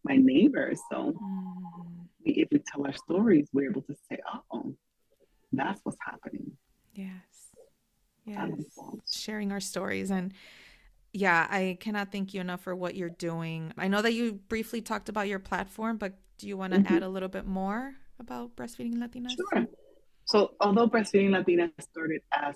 my neighbors. So mm. if we tell our stories, we're able to say, oh, that's what's happening. Yes. Yes. Sharing our stories. And yeah, I cannot thank you enough for what you're doing. I know that you briefly talked about your platform, but do you want to mm-hmm. add a little bit more about Breastfeeding Latinas? Sure. So, although Breastfeeding Latinas started as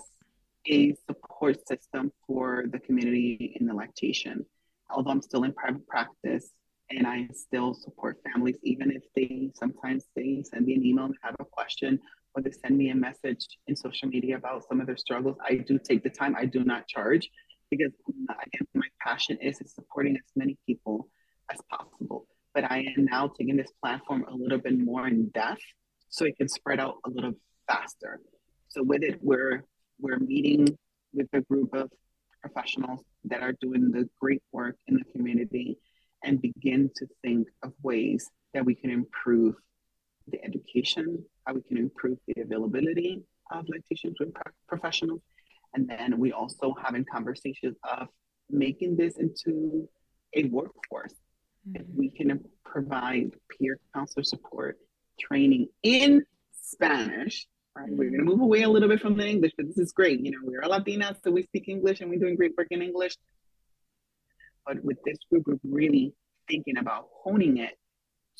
a support system for the community in the lactation, although I'm still in private practice and I still support families, even if they sometimes they send me an email and have a question or they send me a message in social media about some of their struggles, I do take the time. I do not charge because again, my passion is supporting as many people as possible. But I am now taking this platform a little bit more in depth so it can spread out a little faster. So with it, we're we're meeting with a group of professionals that are doing the great work in the community and begin to think of ways that we can improve the education, how we can improve the availability of lactation professionals. And then we also having conversations of making this into a workforce. Mm-hmm. If we can provide peer counselor support training in Spanish, right? Mm-hmm. We're going to move away a little bit from the English, but this is great. You know, we're Latinas, so we speak English and we're doing great work in English. But with this group, we're really thinking about honing it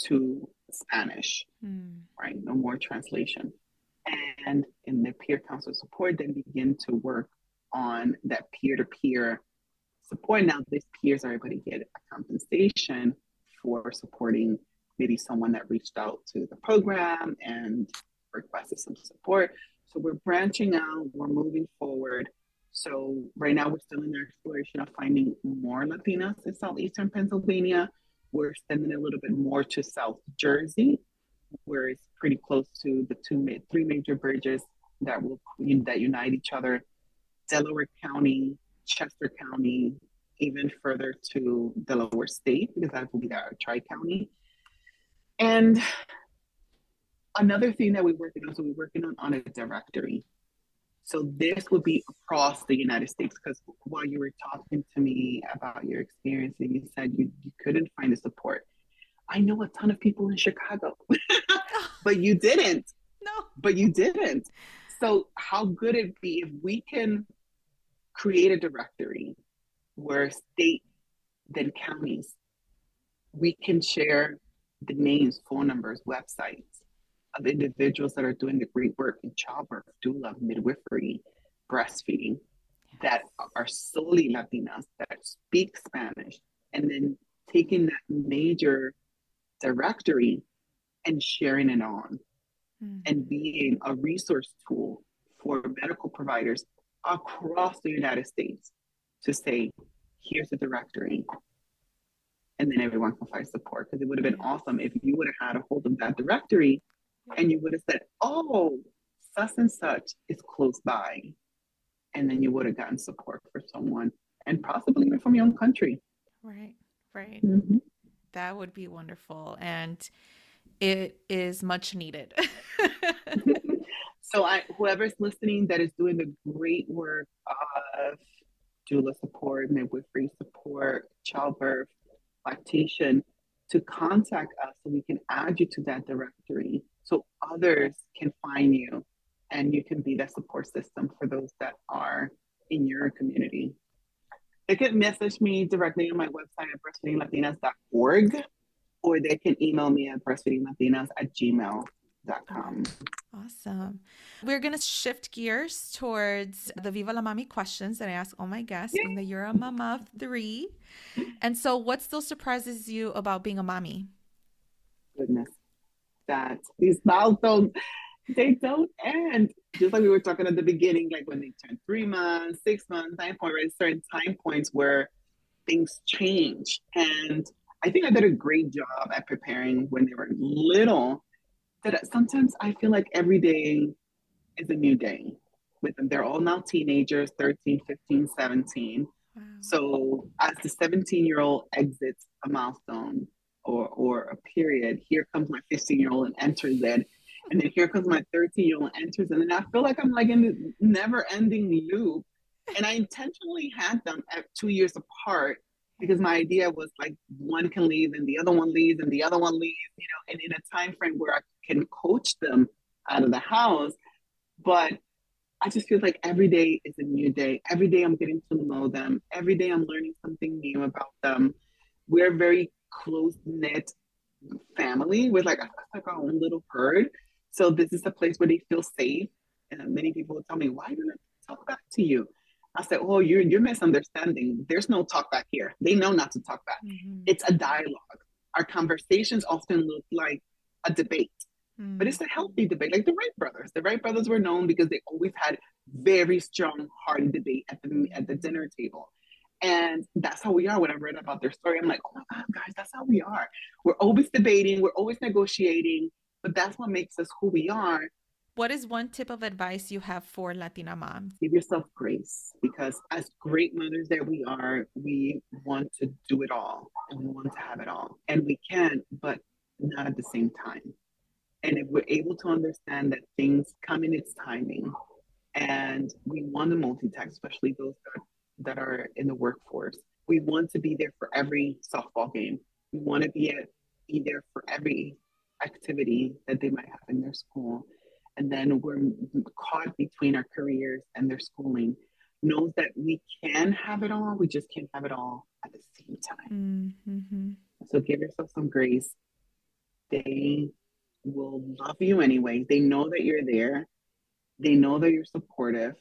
to Spanish, mm. right? No more translation. And in the peer counsel support, then begin to work on that peer to peer support. Now, these peers are able to get a compensation for supporting maybe someone that reached out to the program and requested some support. So we're branching out, we're moving forward. So right now we're still in the exploration of finding more Latinas in southeastern Pennsylvania. We're sending a little bit more to South Jersey, where it's pretty close to the two, three major bridges that will that unite each other. Delaware County, Chester County, even further to Delaware State because that will be our tri county. And another thing that we're working on, so we're working on, on a directory. So this would be across the United States because while you were talking to me about your experience and you said you, you couldn't find the support. I know a ton of people in Chicago, <laughs> but you didn't. No. But you didn't. So how good it be if we can create a directory where state then counties we can share the names, phone numbers, websites of individuals that are doing the great work in childbirth, doula, midwifery, breastfeeding, that are solely Latinas, that speak Spanish, and then taking that major directory and sharing it on mm. and being a resource tool for medical providers across the United States to say, here's the directory. And then everyone can find support because it would have been awesome if you would have had a hold of that directory and you would have said, oh, such and such is close by. And then you would have gotten support for someone and possibly even from your own country. Right, right. Mm-hmm. That would be wonderful. And it is much needed. <laughs> <laughs> so I whoever's listening that is doing the great work of doula support, midwifery support, childbirth, lactation, to contact us so we can add you to that directory so others can find you and you can be that support system for those that are in your community. They can message me directly on my website at breastfeedinglatinas.org or they can email me at breastfeedinglatinas at gmail.com. Awesome. We're going to shift gears towards the Viva la Mami questions that I ask all my guests, being that you're a mama of three. And so, what still surprises you about being a mommy? Goodness, that these milestones, they don't end. Just like we were talking at the beginning, like when they turn three months, six months, nine points, right? Certain time points where things change. And I think I did a great job at preparing when they were little that sometimes I feel like every day is a new day with them. They're all now teenagers 13, 15, 17. Wow. So as the 17 year old exits a milestone or, or a period, here comes my 15 year old and enters it. And then here comes my 13 year old and enters. It. And then I feel like I'm like in this never ending loop. And I intentionally had them at two years apart because my idea was like one can leave and the other one leaves and the other one leaves, you know, and in a time frame where I can coach them out of the house. But I just feel like every day is a new day. Every day I'm getting to know them. Every day I'm learning something new about them. We're a very close knit family with like, like our own little herd. So this is a place where they feel safe. And many people will tell me, why don't I talk back to you? I said, "Oh, you're you're misunderstanding. There's no talk back here. They know not to talk back. Mm-hmm. It's a dialogue. Our conversations often look like a debate, mm-hmm. but it's a healthy debate. Like the Wright brothers. The Wright brothers were known because they always had very strong, hearty debate at the at the dinner table." And that's how we are. When I read about their story, I'm like, oh my God, guys, that's how we are. We're always debating, we're always negotiating, but that's what makes us who we are. What is one tip of advice you have for Latina moms? Give yourself grace because, as great mothers that we are, we want to do it all and we want to have it all. And we can, but not at the same time. And if we're able to understand that things come in its timing and we want to multitask, especially those that, that are in the workforce, we want to be there for every softball game. We want to be at be there for every activity that they might have in their school. And then we're caught between our careers and their schooling. Knows that we can have it all we just can't have it all at the same time. Mm-hmm. so give yourself some grace. They will love you anyway they know that you're there they know that you're supportive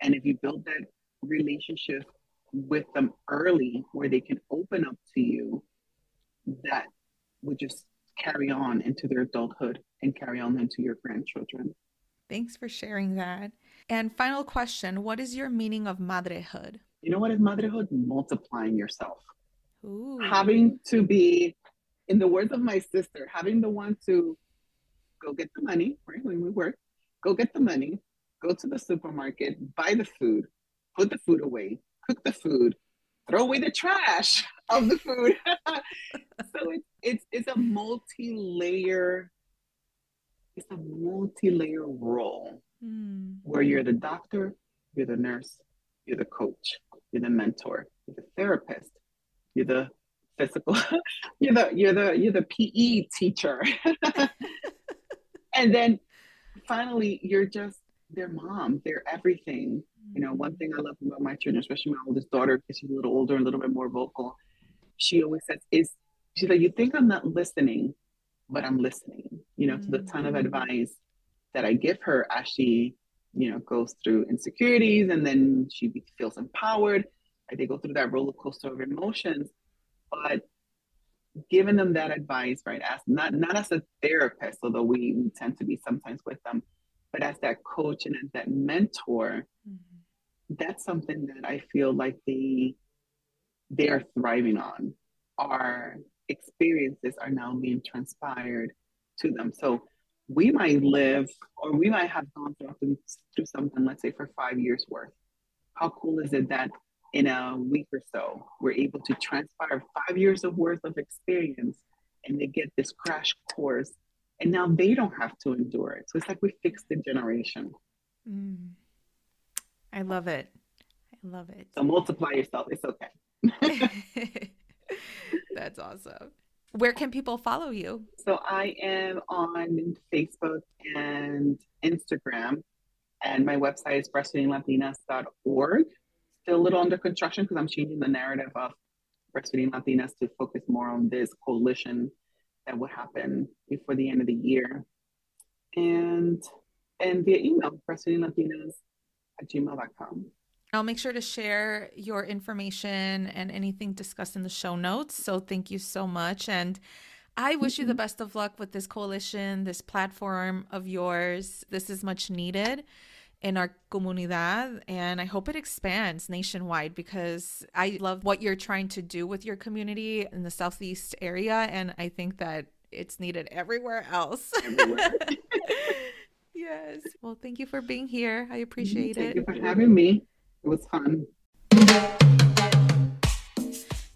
and if you build that relationship with them early where they can open up to you that would just carry on into their adulthood and carry on into your grandchildren. Thanks for sharing that. And final question What is your meaning of madrehood? You know what is motherhood? Multiplying yourself. Ooh. Having to be, in the words of my sister, having the one to go get the money, right? When we work, go get the money, go to the supermarket, buy the food, put the food away, cook the food, throw away the trash <laughs> of the food. <laughs> so it's it's it's a multi-layer it's a multi-layer role mm. where you're the doctor, you're the nurse, you're the coach, you're the mentor, you're the therapist, you're the physical, <laughs> you're the you're the you're the PE teacher. And then finally you're just their mom, they're everything. You know, one thing I love about my children, especially my oldest daughter, because she's a little older, and a little bit more vocal, she always says, is she's like, you think I'm not listening, but I'm listening, you know, mm-hmm. to the ton of mm-hmm. advice that I give her as she, you know, goes through insecurities and then she feels empowered. Like they go through that roller coaster of emotions. But giving them that advice, right, as not not as a therapist, although we, we tend to be sometimes with them, but as that coach and as that mentor, mm-hmm. that's something that I feel like they they are thriving on. Our experiences are now being transpired to them. So we might live or we might have gone through, through something, let's say for five years worth. How cool is it that in a week or so, we're able to transpire five years of worth of experience and they get this crash course and now they don't have to endure it. So it's like we fixed the generation. Mm. I love it. I love it. So multiply yourself. It's okay. <laughs> That's awesome. Where can people follow you? So I am on Facebook and Instagram, and my website is breastfeedinglatinas.org. Still a little under construction because I'm changing the narrative of breastfeeding Latinas to focus more on this coalition that will happen before the end of the year. And and via email, breastfeedinglatinas at gmail.com. I'll make sure to share your information and anything discussed in the show notes. So thank you so much. And I wish you the mm-hmm. best of luck with this coalition, this platform of yours. This is much needed in our comunidad and I hope it expands nationwide because I love what you're trying to do with your community in the southeast area and I think that it's needed everywhere else. Everywhere. <laughs> yes. Well, thank you for being here. I appreciate thank it. Thank you for having me. It was fun.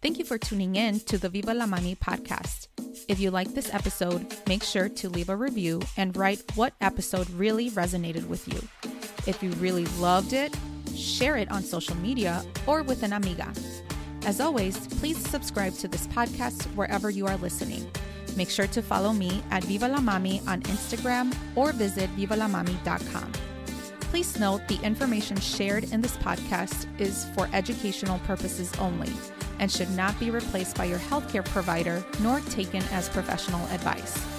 Thank you for tuning in to the Viva la Mami podcast. If you like this episode, make sure to leave a review and write what episode really resonated with you. If you really loved it, share it on social media or with an amiga. As always, please subscribe to this podcast wherever you are listening. Make sure to follow me at Viva la Mami on Instagram or visit vivalamami.com. Please note the information shared in this podcast is for educational purposes only and should not be replaced by your healthcare provider nor taken as professional advice.